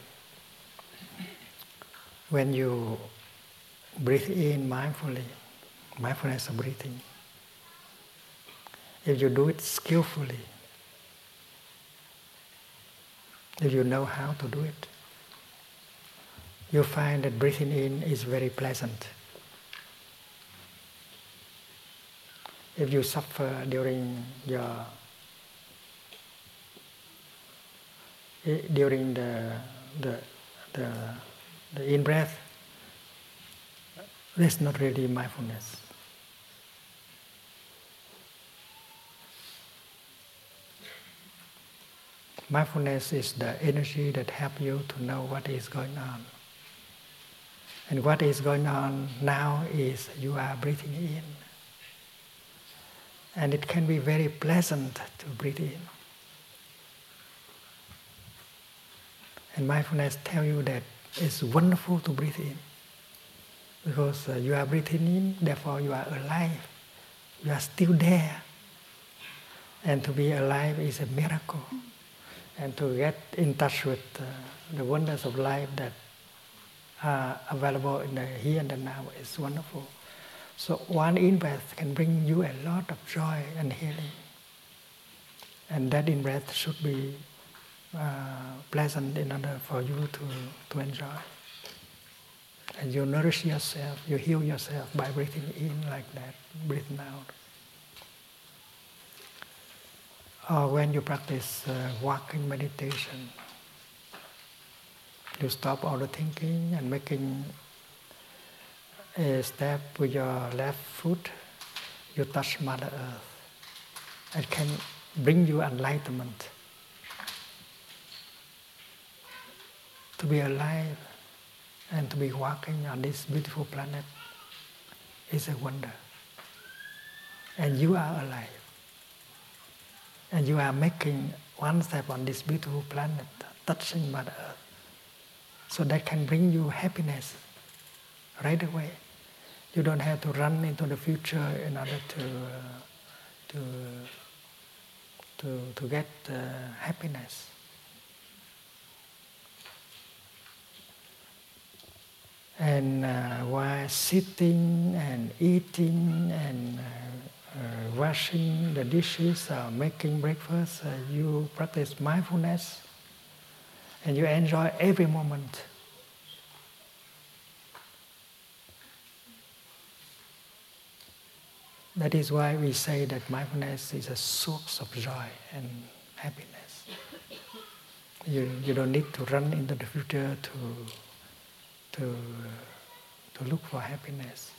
When you breathe in mindfully, mindfulness of breathing, if you do it skillfully, if you know how to do it, you find that breathing in is very pleasant. If you suffer during your during the the the, the in breath, that's not really mindfulness. Mindfulness is the energy that helps you to know what is going on. And what is going on now is you are breathing in. And it can be very pleasant to breathe in. And mindfulness tell you that it's wonderful to breathe in. Because uh, you are breathing in, therefore you are alive. You are still there. And to be alive is a miracle and to get in touch with uh, the wonders of life that are available in the here and the now is wonderful. So one in breath can bring you a lot of joy and healing. And that in breath should be uh, pleasant in order for you to, to enjoy. And you nourish yourself, you heal yourself by breathing in like that, breathing out. or when you practice uh, walking meditation, you stop all the thinking and making a step with your left foot, you touch Mother Earth. It can bring you enlightenment. To be alive and to be walking on this beautiful planet is a wonder. And you are alive and you are making one step on this beautiful planet, touching Mother Earth. So that can bring you happiness right away. You don't have to run into the future in order to uh, to to to get uh, happiness. And uh, while sitting and eating and uh, uh, washing the dishes, uh, making breakfast, uh, you practice mindfulness and you enjoy every moment. That is why we say that mindfulness is a source of joy and happiness. You, you don't need to run into the future to, to, to look for happiness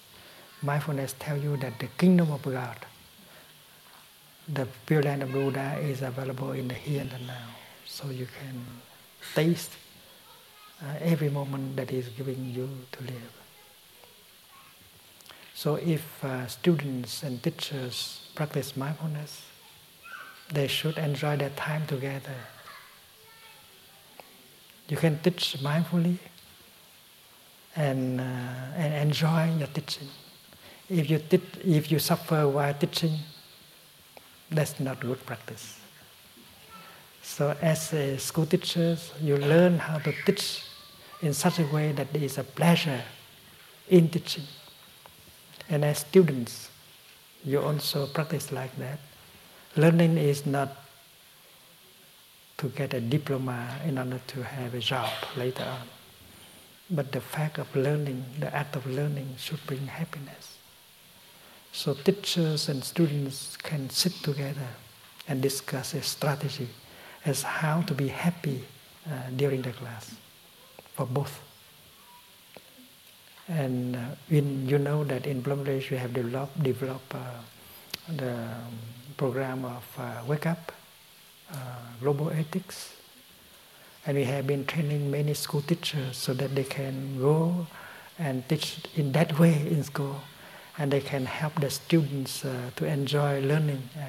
mindfulness tells you that the kingdom of God, the pure land of Buddha is available in the here and the now. So you can taste uh, every moment that is giving you to live. So if uh, students and teachers practice mindfulness, they should enjoy their time together. You can teach mindfully and, uh, and enjoy your teaching if you, if you suffer while teaching, that's not good practice. So as a school teacher, you learn how to teach in such a way that there is a pleasure in teaching. And as students, you also practice like that. Learning is not to get a diploma in order to have a job later on. But the fact of learning, the act of learning should bring happiness. So teachers and students can sit together and discuss a strategy as how to be happy uh, during the class for both. And uh, in, you know that in Village we have developed, developed uh, the program of uh, Wake Up, uh, Global Ethics, and we have been training many school teachers so that they can go and teach in that way in school and they can help the students uh, to enjoy learning. Uh,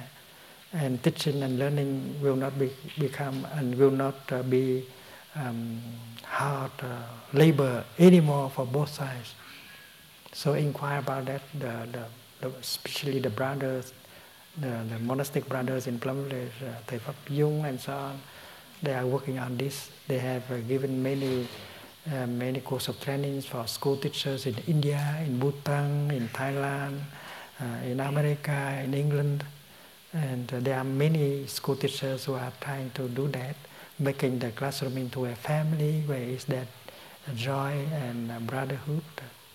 and teaching and learning will not be, become and will not uh, be um, hard uh, labor anymore for both sides. So inquire about that, the, the, the especially the brothers, the, the monastic brothers in Plum Village, uh, Thầy Pháp Dung and so on, they are working on this. They have uh, given many uh, many course of trainings for school teachers in India, in Bhutan, in Thailand, uh, in America, in England. And uh, there are many school teachers who are trying to do that. making the classroom into a family where is that joy and brotherhood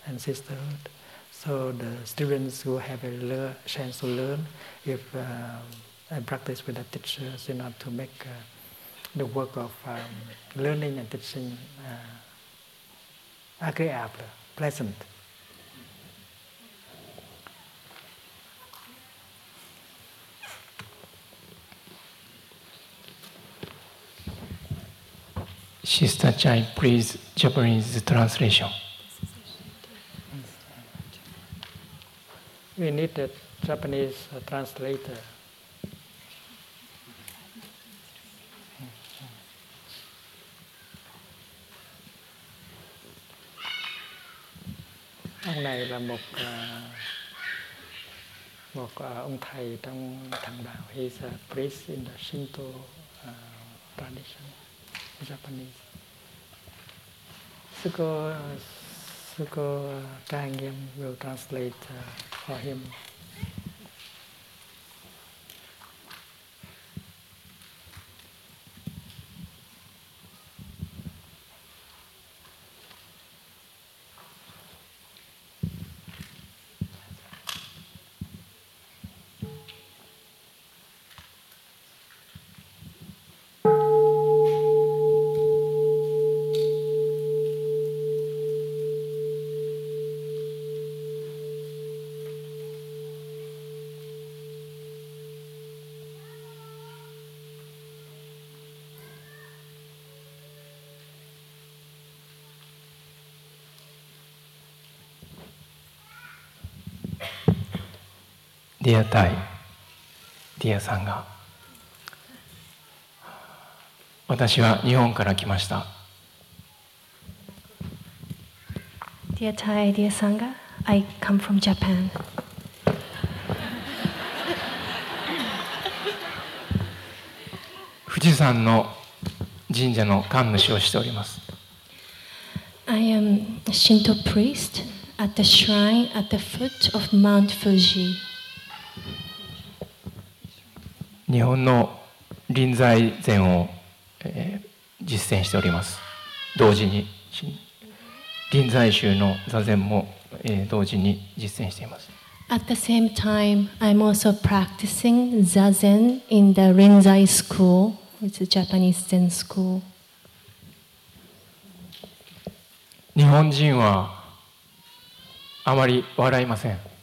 and sisterhood. So the students who have a chance to learn, if uh, I practice with the teachers in order to make uh, the work of um, learning and teaching uh, agreeable, pleasant. Sister Chai, please, Japanese translation. We need a Japanese uh, translator. Ông này là một uh, một uh, ông thầy trong thằng đạo. He's a priest in the Shinto uh, tradition, Japanese. Sư cô uh, sư cô uh, Ca Nghiêm will translate uh, for him. Dear Tai, Dear Sangha 私は日本から来ました Dear Tai, dear Sangha, I come from Japan. 富士山の神社の神主をしております I am a Shinto priest at the shrine at the foot of Mount Fuji. 日本の臨済禅を、えー実践しております同時にし臨済宗の座禅も、えー同時に実践しています At the same time, I'm also practicing Zazen in the Rinzai school, it's a Japanese Zen school. 日本人はあまり笑いません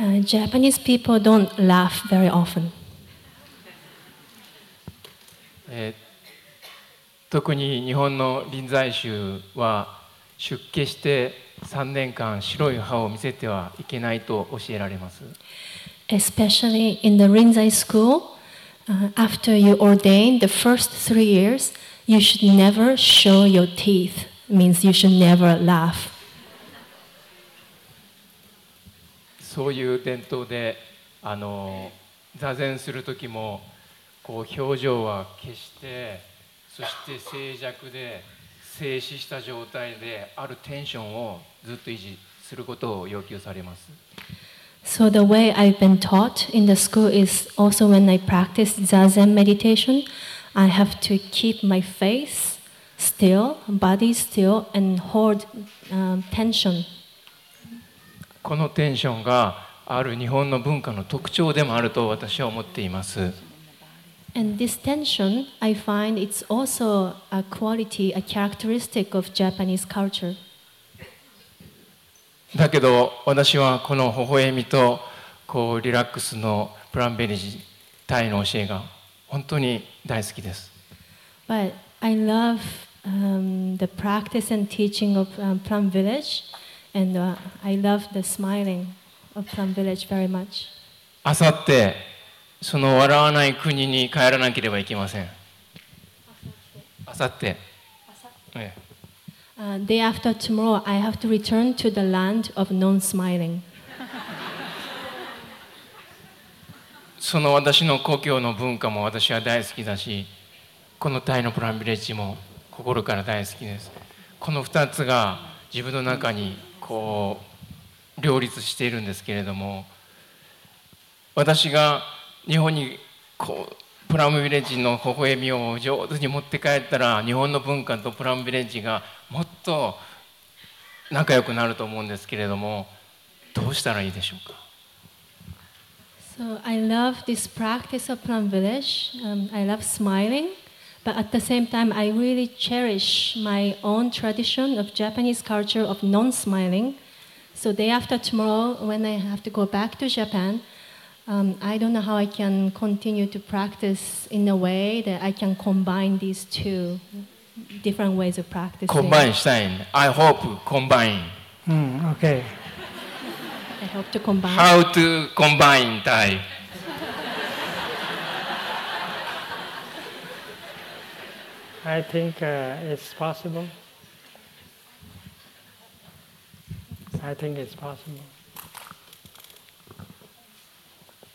Uh, Japanese people don't laugh very often. えー特に日本の臨済宗は出家して3年間白い歯を見せてはいけないと教えられます Especially in the Rinzai school, uh, after you ordain the first three years, you should never show your teeth. Means you should never laugh. そういう伝統であの座禅する時もこう表情は消してそして静寂で静止した状態であるテンションをずっと維持することを要求されます So the way I've been taught in the school is also when I practice zazen meditation, I have to keep my face still, body still, and hold um, tension. このテンションがある日本の文化の特徴でもあると私は思っています And this tension, I find it's also a quality, a characteristic of Japanese culture. だけど私はこの微笑みとこうリラックスのプランベリジタイの教えが本当に大好きです But I love um, the practice and teaching of um, Plum Village, and uh, I love the smiling of Plum Village very much. あさってその笑わない国に帰らなければいけませんあさってええ Uh, day after tomorrow, I have to return to the land of non-smiling. その私の故郷の文化も私は大好きだしこのタイのプランビレッジも心から大好きですこの2つが自分の中にこう両立しているんですけれども私が日本にこうプラムビレッジの微笑みを上手に持って帰ったら日本の文化とプラムビレッジがもっと仲良くなると思うんですけれどもどうしたらいいでしょうか？So I love this practice of Plum Village. Um, I love smiling, But at the same time, I really cherish my own tradition of Japanese culture of non smiling. So, day after tomorrow, when I have to go back to Japan, um, I don't know how I can continue to practice in a way that I can combine these two different ways of practicing. Combine, Stein. I hope combine. Mm, okay. I hope to combine. How to combine, Thầy? I think uh, it's possible. I think it's possible.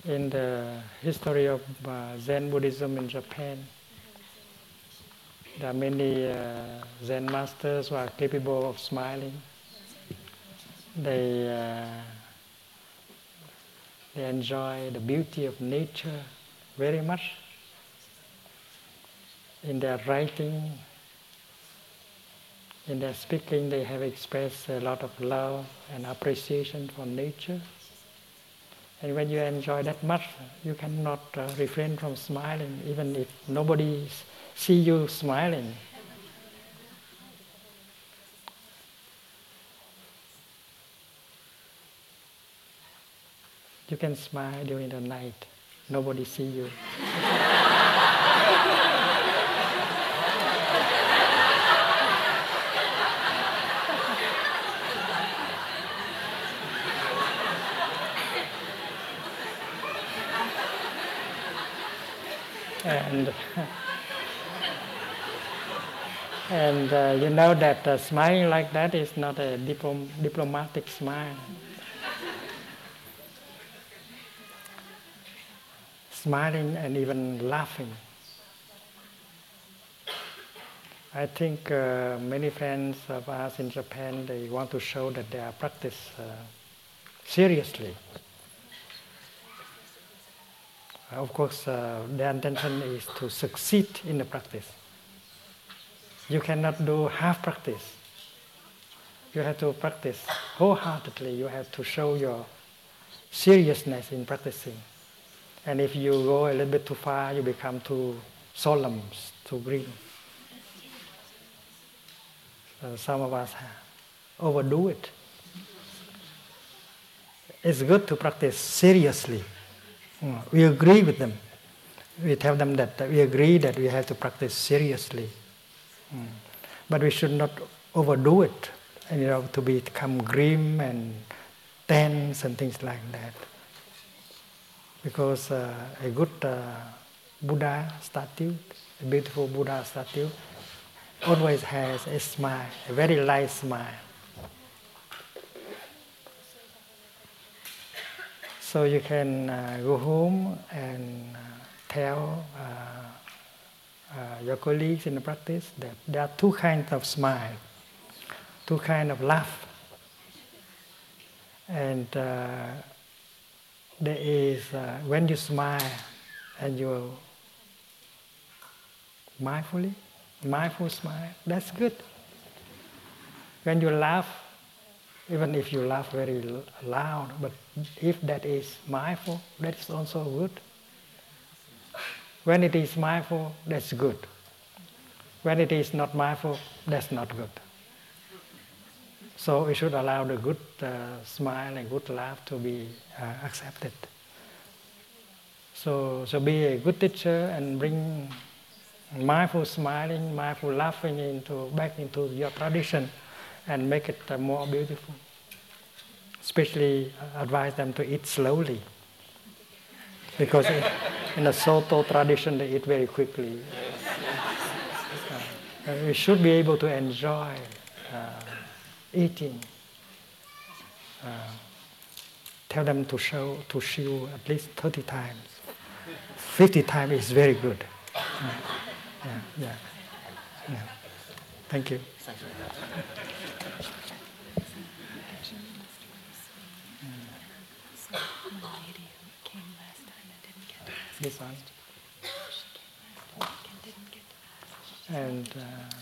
In the history of uh, Zen Buddhism in Japan, there are many uh, Zen masters who are capable of smiling. They, uh, they enjoy the beauty of nature very much in their writing, in their speaking, they have expressed a lot of love and appreciation for nature. And when you enjoy that much, you cannot uh, refrain from smiling, even if nobody see you smiling. You can smile during the night. Nobody see you. and and uh, you know that uh, smiling like that is not a diplom- diplomatic smile. Smiling and even laughing. I think uh, many friends of us in Japan they want to show that they are practice uh, seriously. Of course, uh, intention is to succeed in the practice. You cannot do half practice. You have to practice wholeheartedly. You have to show your seriousness in practicing. And if you go a little bit too far, you become too solemn, too green. Uh, some of us overdo it. It's good to practice seriously. Mm, We agree with them. We tell them that we agree that we have to practice seriously. Mm. But we should not overdo it, and, you know, to become grim and tense and things like that. Because uh, a good uh, Buddha statue, a beautiful Buddha statue, always has a smile, a very light smile. So you can uh, go home and uh, tell uh, uh, your colleagues in the practice that there are two kinds of smile, two kinds of laugh. And uh, there is when you smile and you mindfully, mindful smile, that's good. When you laugh, even if you laugh very loud, but if that is mindful, that is also good. When it is mindful, that's good. When it is not mindful, that's not good. So we should allow the good uh, smile and good laugh to be uh, accepted. So, so be a good teacher and bring mindful smiling, mindful laughing into back into your tradition and make it uh, more beautiful. Especially uh, advise them to eat slowly. Because in, the Soto tradition, they eat very quickly. Uh, we should be able to enjoy uh, eating. Uh, tell them to show to chew at least 30 times. 50 times is very good. Yeah, yeah, yeah. yeah. Thank you. this. And uh,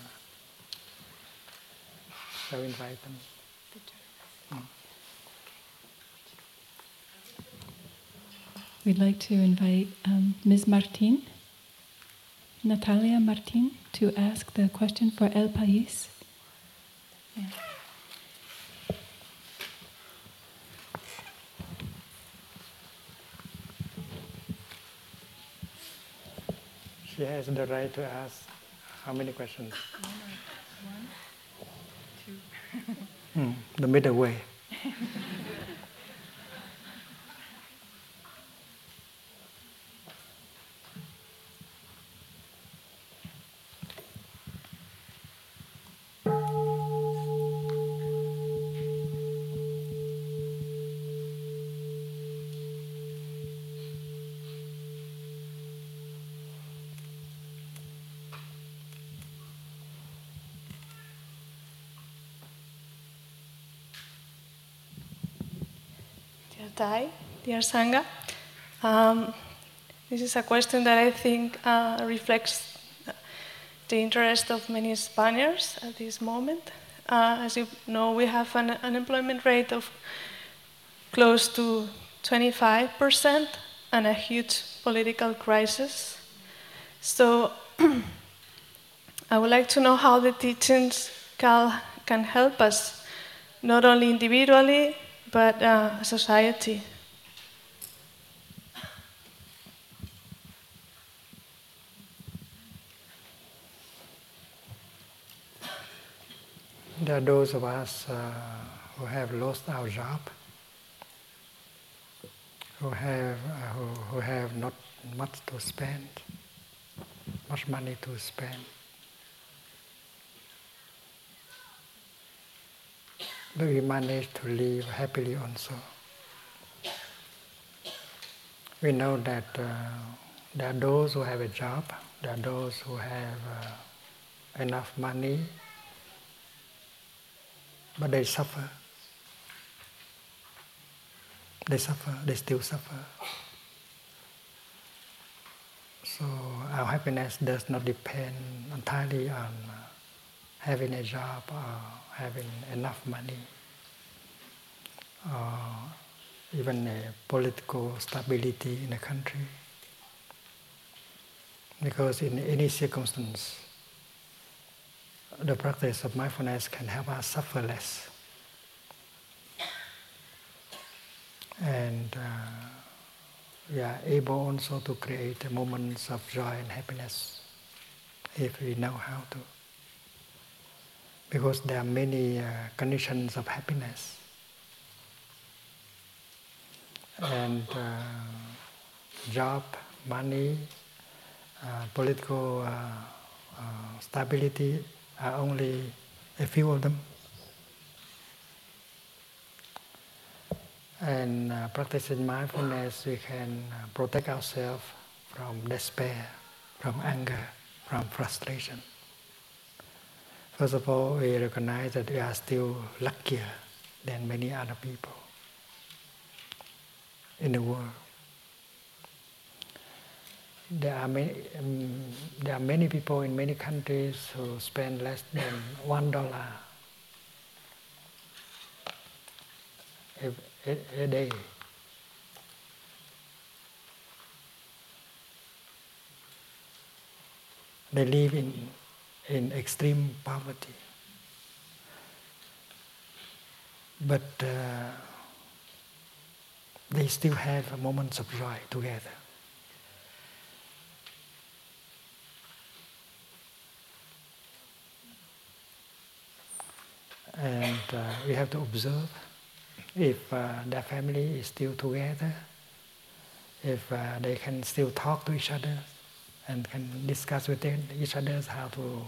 so invite them. Mm. We'd like to invite um, Ms. Martin, Natalia Martin, to ask the question for El País. Yeah. She has the right to ask how many questions? One, two. Mm, the middle way. Dear Dear Sangha, um, this is a question that I think uh, reflects the interest of many Spaniards at this moment. Uh, as you know, we have an unemployment rate of close to 25% and a huge political crisis. So I would like to know how the teachings can, can help us, not only individually, but uh, society. There are those of us uh, who have lost our job, who have, uh, who, who have not much to spend, much money to spend. We manage to live happily also. We know that uh, there are those who have a job, there are those who have uh, enough money, but they suffer. They suffer, they still suffer. So our happiness does not depend entirely on uh, having a job or having enough money or even a political stability in a country. Because in any circumstance, the practice of mindfulness can help us suffer less. And uh, we are able also to create moments of joy and happiness if we know how to. Because there are many uh, conditions of happiness. And uh, job, money, uh, political uh, uh, stability are only a few of them. And uh, practicing mindfulness, we can protect ourselves from despair, from anger, from frustration. First of all, we recognize that we are still luckier than many other people in the world. There are many, um, there are many people in many countries who spend less than one dollar a, a, a day. They live in, in extreme poverty. But uh, they still have moments of joy together. and uh, we have to observe if uh, their family is still together, if uh, they can still talk to each other and can discuss with each other how to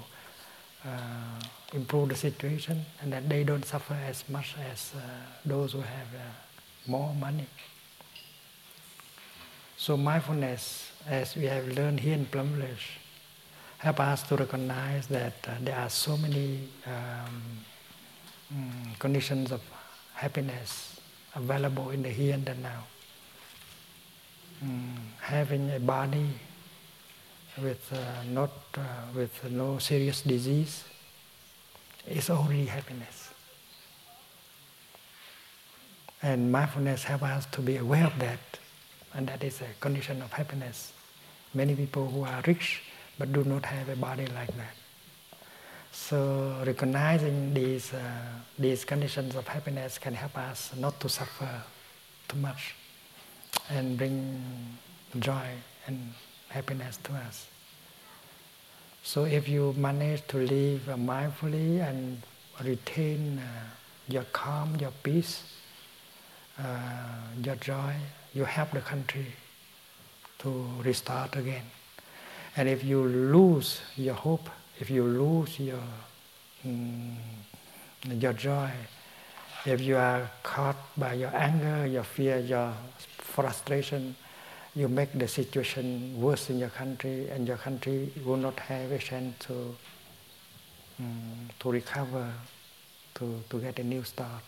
uh, improve the situation and that they don't suffer as much as uh, those who have uh, more money. So mindfulness, as we have learned here in Plum Village, help us to recognize that there are so many um, mm, conditions of happiness available in the here and the now. Mm, having a body, with uh, not uh, with no serious disease, is already happiness. And mindfulness helps us to be aware of that, and that is a condition of happiness. Many people who are rich but do not have a body like that. So recognizing these uh, these conditions of happiness can help us not to suffer too much, and bring joy and happiness to us. So if you manage to live mindfully and retain uh, your calm, your peace, uh, your joy, you help the country to restart again. And if you lose your hope, if you lose your mm, your joy, if you are caught by your anger, your fear, your frustration, you make the situation worse in your country, and your country will not have a chance to um, to recover, to, to get a new start.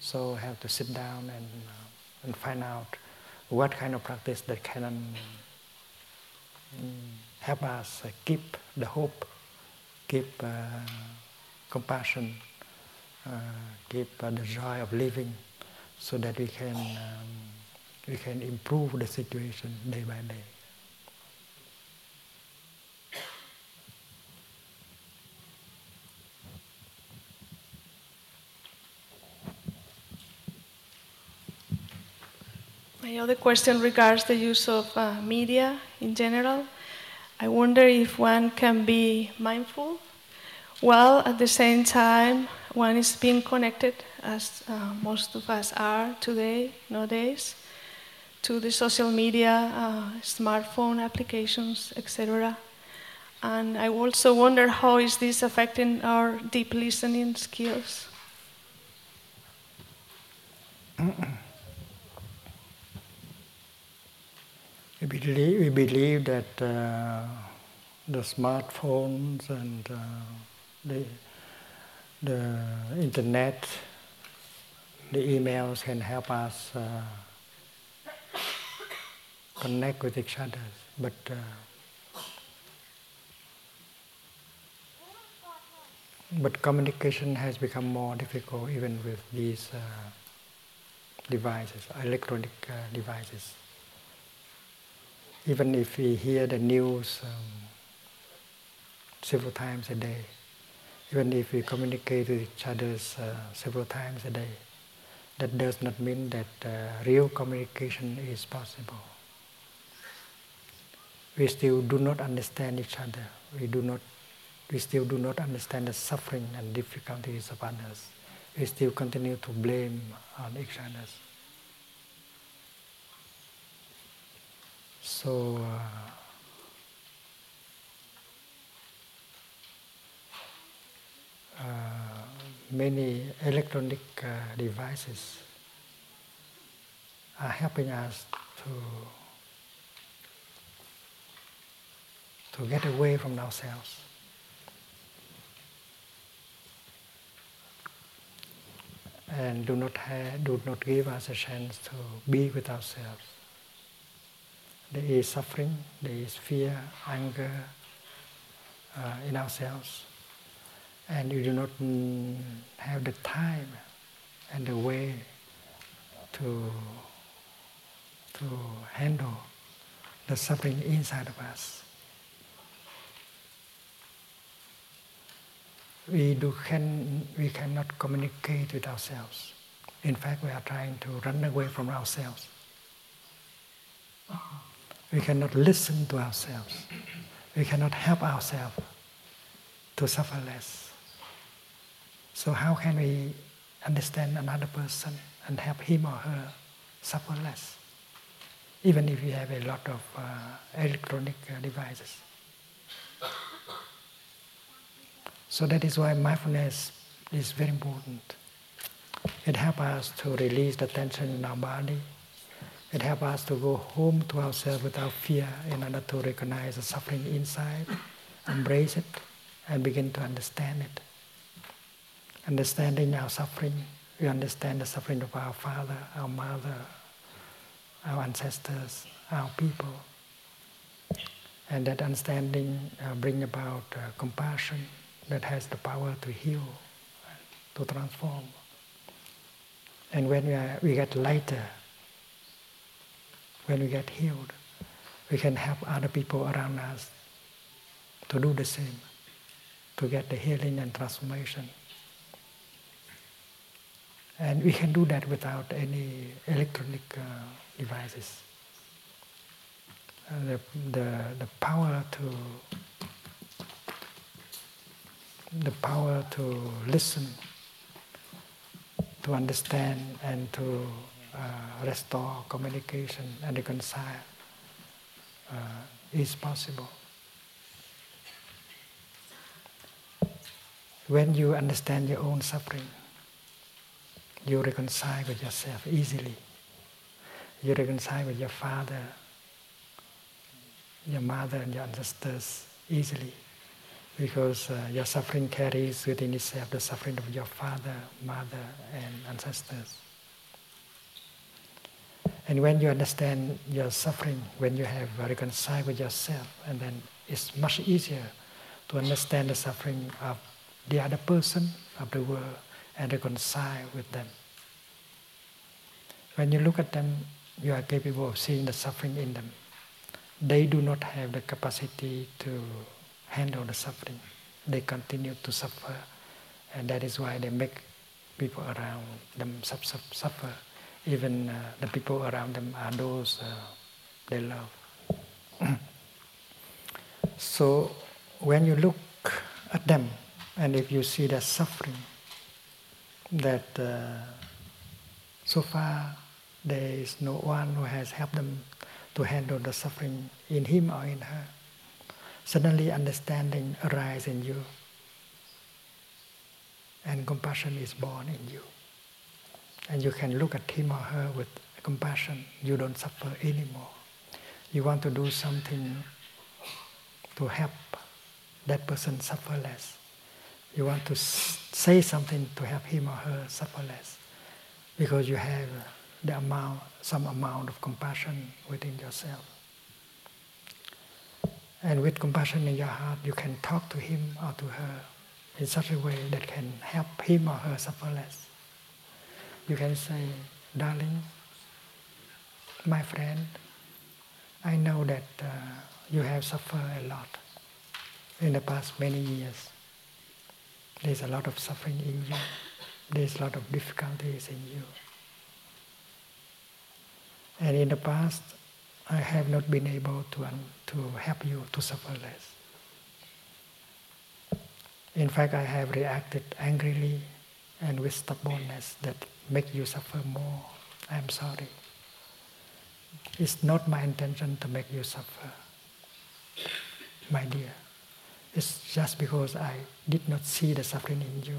So have to sit down and uh, and find out what kind of practice that can um, help us keep the hope, keep uh, compassion, uh, keep uh, the joy of living, so that we can. Um, we can improve the situation day by day. My other question regards the use of uh, media in general. I wonder if one can be mindful while at the same time one is being connected, as uh, most of us are today, nowadays, to the social media, uh, smartphone applications, etc. And I also wonder how is this affecting our deep listening skills? we, believe, we believe that uh, the smartphones and uh, the, the internet, the emails can help us uh, connect with each other, but uh, but communication has become more difficult even with these uh, devices, electronic uh, devices. Even if we hear the news um, several times a day, even if we communicate with each other uh, several times a day, that does not mean that uh, real communication is possible we still do not understand each other. We do not, we still do not understand the suffering and difficulties of others. We still continue to blame on each other. So. Uh, uh, many electronic uh, devices are helping us to to get away from ourselves. And do not, have, do not give us a chance to be with ourselves. There is suffering, there is fear, anger uh, in ourselves. And you do not have the time and the way to, to handle the suffering inside of us. We, do can, we cannot communicate with ourselves. In fact, we are trying to run away from ourselves. We cannot listen to ourselves. We cannot help ourselves to suffer less. So, how can we understand another person and help him or her suffer less? Even if we have a lot of uh, electronic uh, devices. So that is why mindfulness is very important. It helps us to release the tension in our body. It helps us to go home to ourselves without fear in order to recognize the suffering inside, embrace it, and begin to understand it. Understanding our suffering, we understand the suffering of our father, our mother, our ancestors, our people. And that understanding uh, bring about uh, compassion that has the power to heal, to transform. And when we, are, we get lighter, when we get healed, we can help other people around us to do the same, to get the healing and transformation. And we can do that without any electronic uh, devices. Uh, the, the, the power to the power to listen, to understand, and to uh, restore communication and reconcile uh, is possible. When you understand your own suffering, you reconcile with yourself easily. You reconcile with your father, your mother, and your ancestors easily because uh, your suffering carries within itself the suffering of your father, mother, and ancestors. And when you understand your suffering, when you have reconciled with yourself, and then it's much easier to understand the suffering of the other person of the world and reconcile with them. When you look at them, you are capable of seeing the suffering in them. They do not have the capacity to handle the suffering. They continue to suffer, and that is why they make people around them suffer. Even uh, the people around them are those uh, they love. so when you look at them, and if you see their suffering, that uh, so far there is no one who has helped them to handle the suffering in him or in her, suddenly understanding arises in you, and compassion is born in you. And you can look at him or her with compassion. You don't suffer anymore. You want to do something to help that person suffer less. You want to say something to help him or her suffer less because you have the amount, some amount of compassion within yourself. And with compassion in your heart, you can talk to him or to her in such a way that can help him or her suffer less. You can say, darling, my friend, I know that uh, you have suffered a lot in the past many years. There's a lot of suffering in you. There's a lot of difficulties in you. And in the past, I have not been able to, um, to help you to suffer less. In fact, I have reacted angrily and with stubbornness that make you suffer more. I am sorry. It's not my intention to make you suffer, my dear. It's just because I did not see the suffering in you.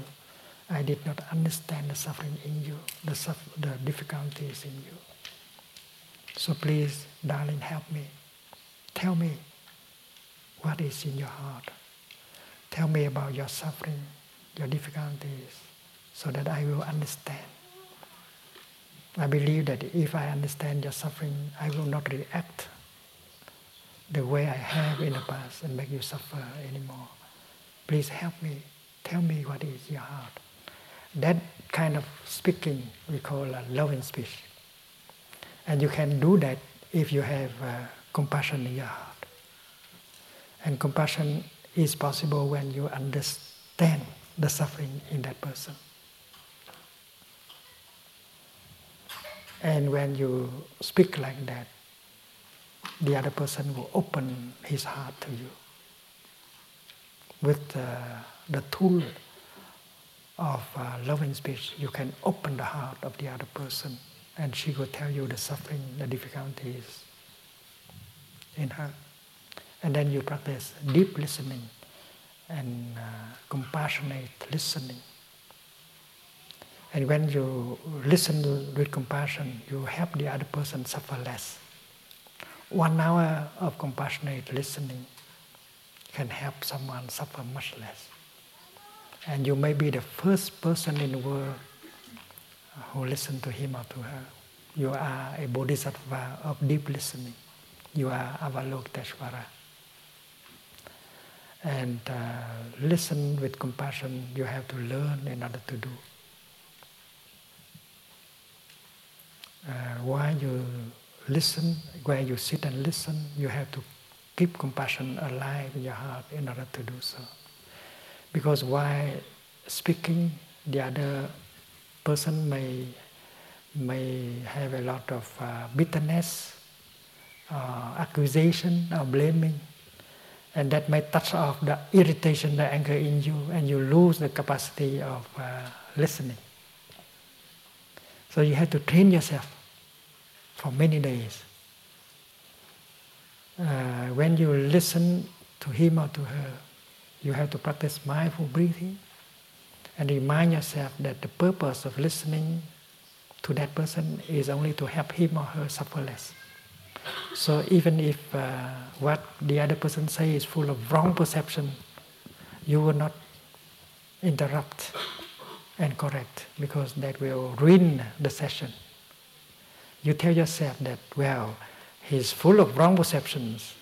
I did not understand the suffering in you, the, the difficulties in you. So please, darling, help me. Tell me what is in your heart. Tell me about your suffering, your difficulties, so that I will understand. I believe that if I understand your suffering, I will not react the way I have in the past and make you suffer anymore. Please help me. Tell me what is your heart. That kind of speaking we call a loving speech. And you can do that if you have uh, compassion in your heart. And compassion is possible when you understand the suffering in that person. And when you speak like that, the other person will open his heart to you with uh, the tool of uh, loving speech. You can open the heart of the other person, and she will tell you the suffering, the difficulties in her. And then you practice deep listening and uh, compassionate listening. And when you listen with compassion, you help the other person suffer less. One hour of compassionate listening can help someone suffer much less. And you may be the first person in the world who listen to him or to her. You are a bodhisattva of deep listening. You are Avalokiteshvara. and uh, listen with compassion. You have to learn in order to do. Uh, while you listen, where you sit and listen, you have to keep compassion alive in your heart in order to do so. Because while speaking, the other person may may have a lot of uh, bitterness, uh, accusation, or blaming, and that may touch off the irritation, the anger in you, and you lose the capacity of uh, listening. So you have to train yourself for many days. Uh, when you listen to him or to her, you have to practice mindful breathing and remind yourself that the purpose of listening to that person is only to help him or her suffer less. So even if uh, what the other person says is full of wrong perception, you will not interrupt and correct because that will ruin the session. You tell yourself that, well, he's full of wrong perceptions,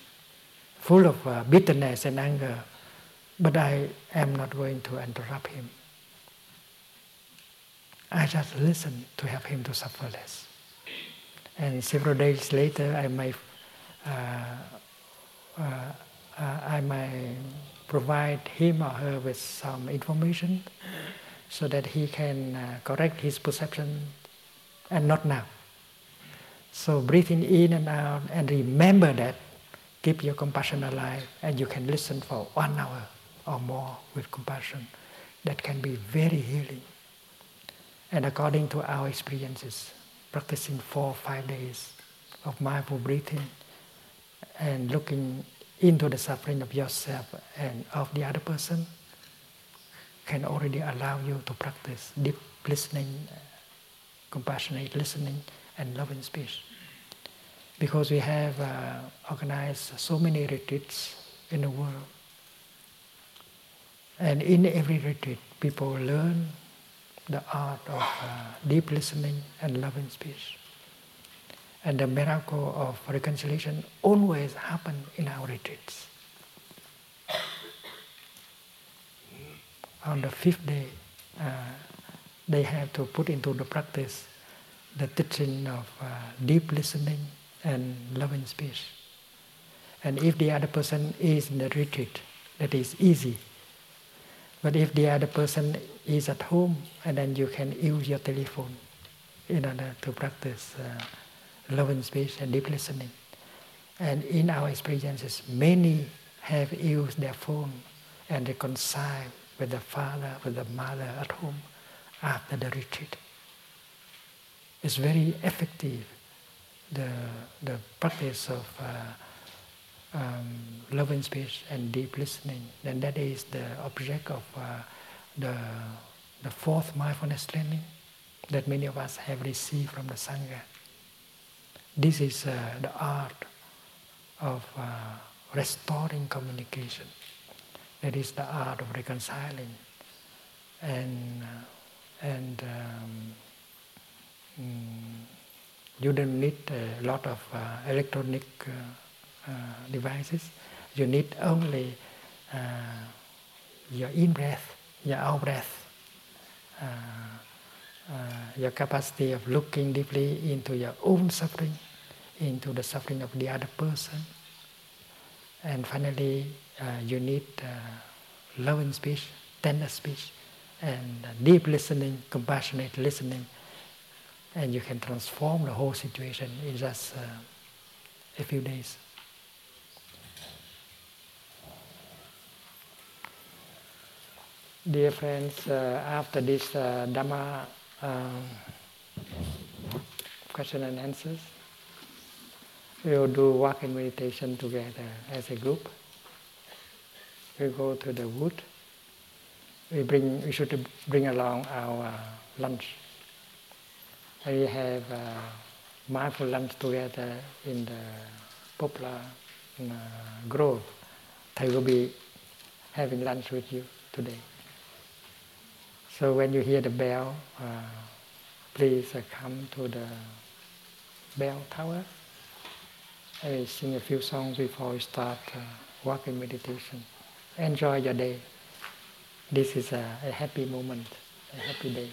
full of uh, bitterness and anger, but I am not going to interrupt him. I just listen to help him to suffer less. And several days later, I might, uh, uh, uh, I might provide him or her with some information so that he can uh, correct his perception and not now. So breathing in and out and remember that, keep your compassion alive and you can listen for one hour or more with compassion. That can be very healing. And according to our experiences, practicing four or five days of mindful breathing and looking into the suffering of yourself and of the other person can already allow you to practice deep listening, compassionate listening, and loving speech. Because we have uh, organized so many retreats in the world. And in every retreat, people learn the art of uh, deep listening and loving speech. And the miracle of reconciliation always happen in our retreats. On the fifth day, uh, they have to put into the practice the teaching of uh, deep listening and loving speech. And if the other person is in the retreat, that is easy but if the other person is at home, and then you can use your telephone in order to practice uh, loving speech and deep listening. And in our experiences, many have used their phone and they reconcile with the father, with the mother at home after the retreat. It's very effective, the, the practice of uh, um, loving speech and deep listening, then that is the object of uh, the, the fourth mindfulness training that many of us have received from the Sangha. This is uh, the art of uh, restoring communication. That is the art of reconciling. And, uh, and um, mm, you don't need a lot of uh, electronic uh, devices. You need only uh, your in breath, your out breath, uh, your capacity of looking deeply into your own suffering, into the suffering of the other person. And finally, you need loving speech, tender speech, and deep listening, compassionate listening, and you can transform the whole situation in just uh, a few days. Dear friends, uh, after this uh, Dhamma um, question and answers, we will do walking meditation together as a group. We go to the wood. We bring. We should bring along our uh, lunch. We have uh, mindful lunch together in the poplar uh, grove. I will be having lunch with you today. So when you hear the bell, uh, please uh, come to the bell tower. I sing a few songs before we start uh, walking meditation enjoy your day. This is a, a happy moment, a happy day.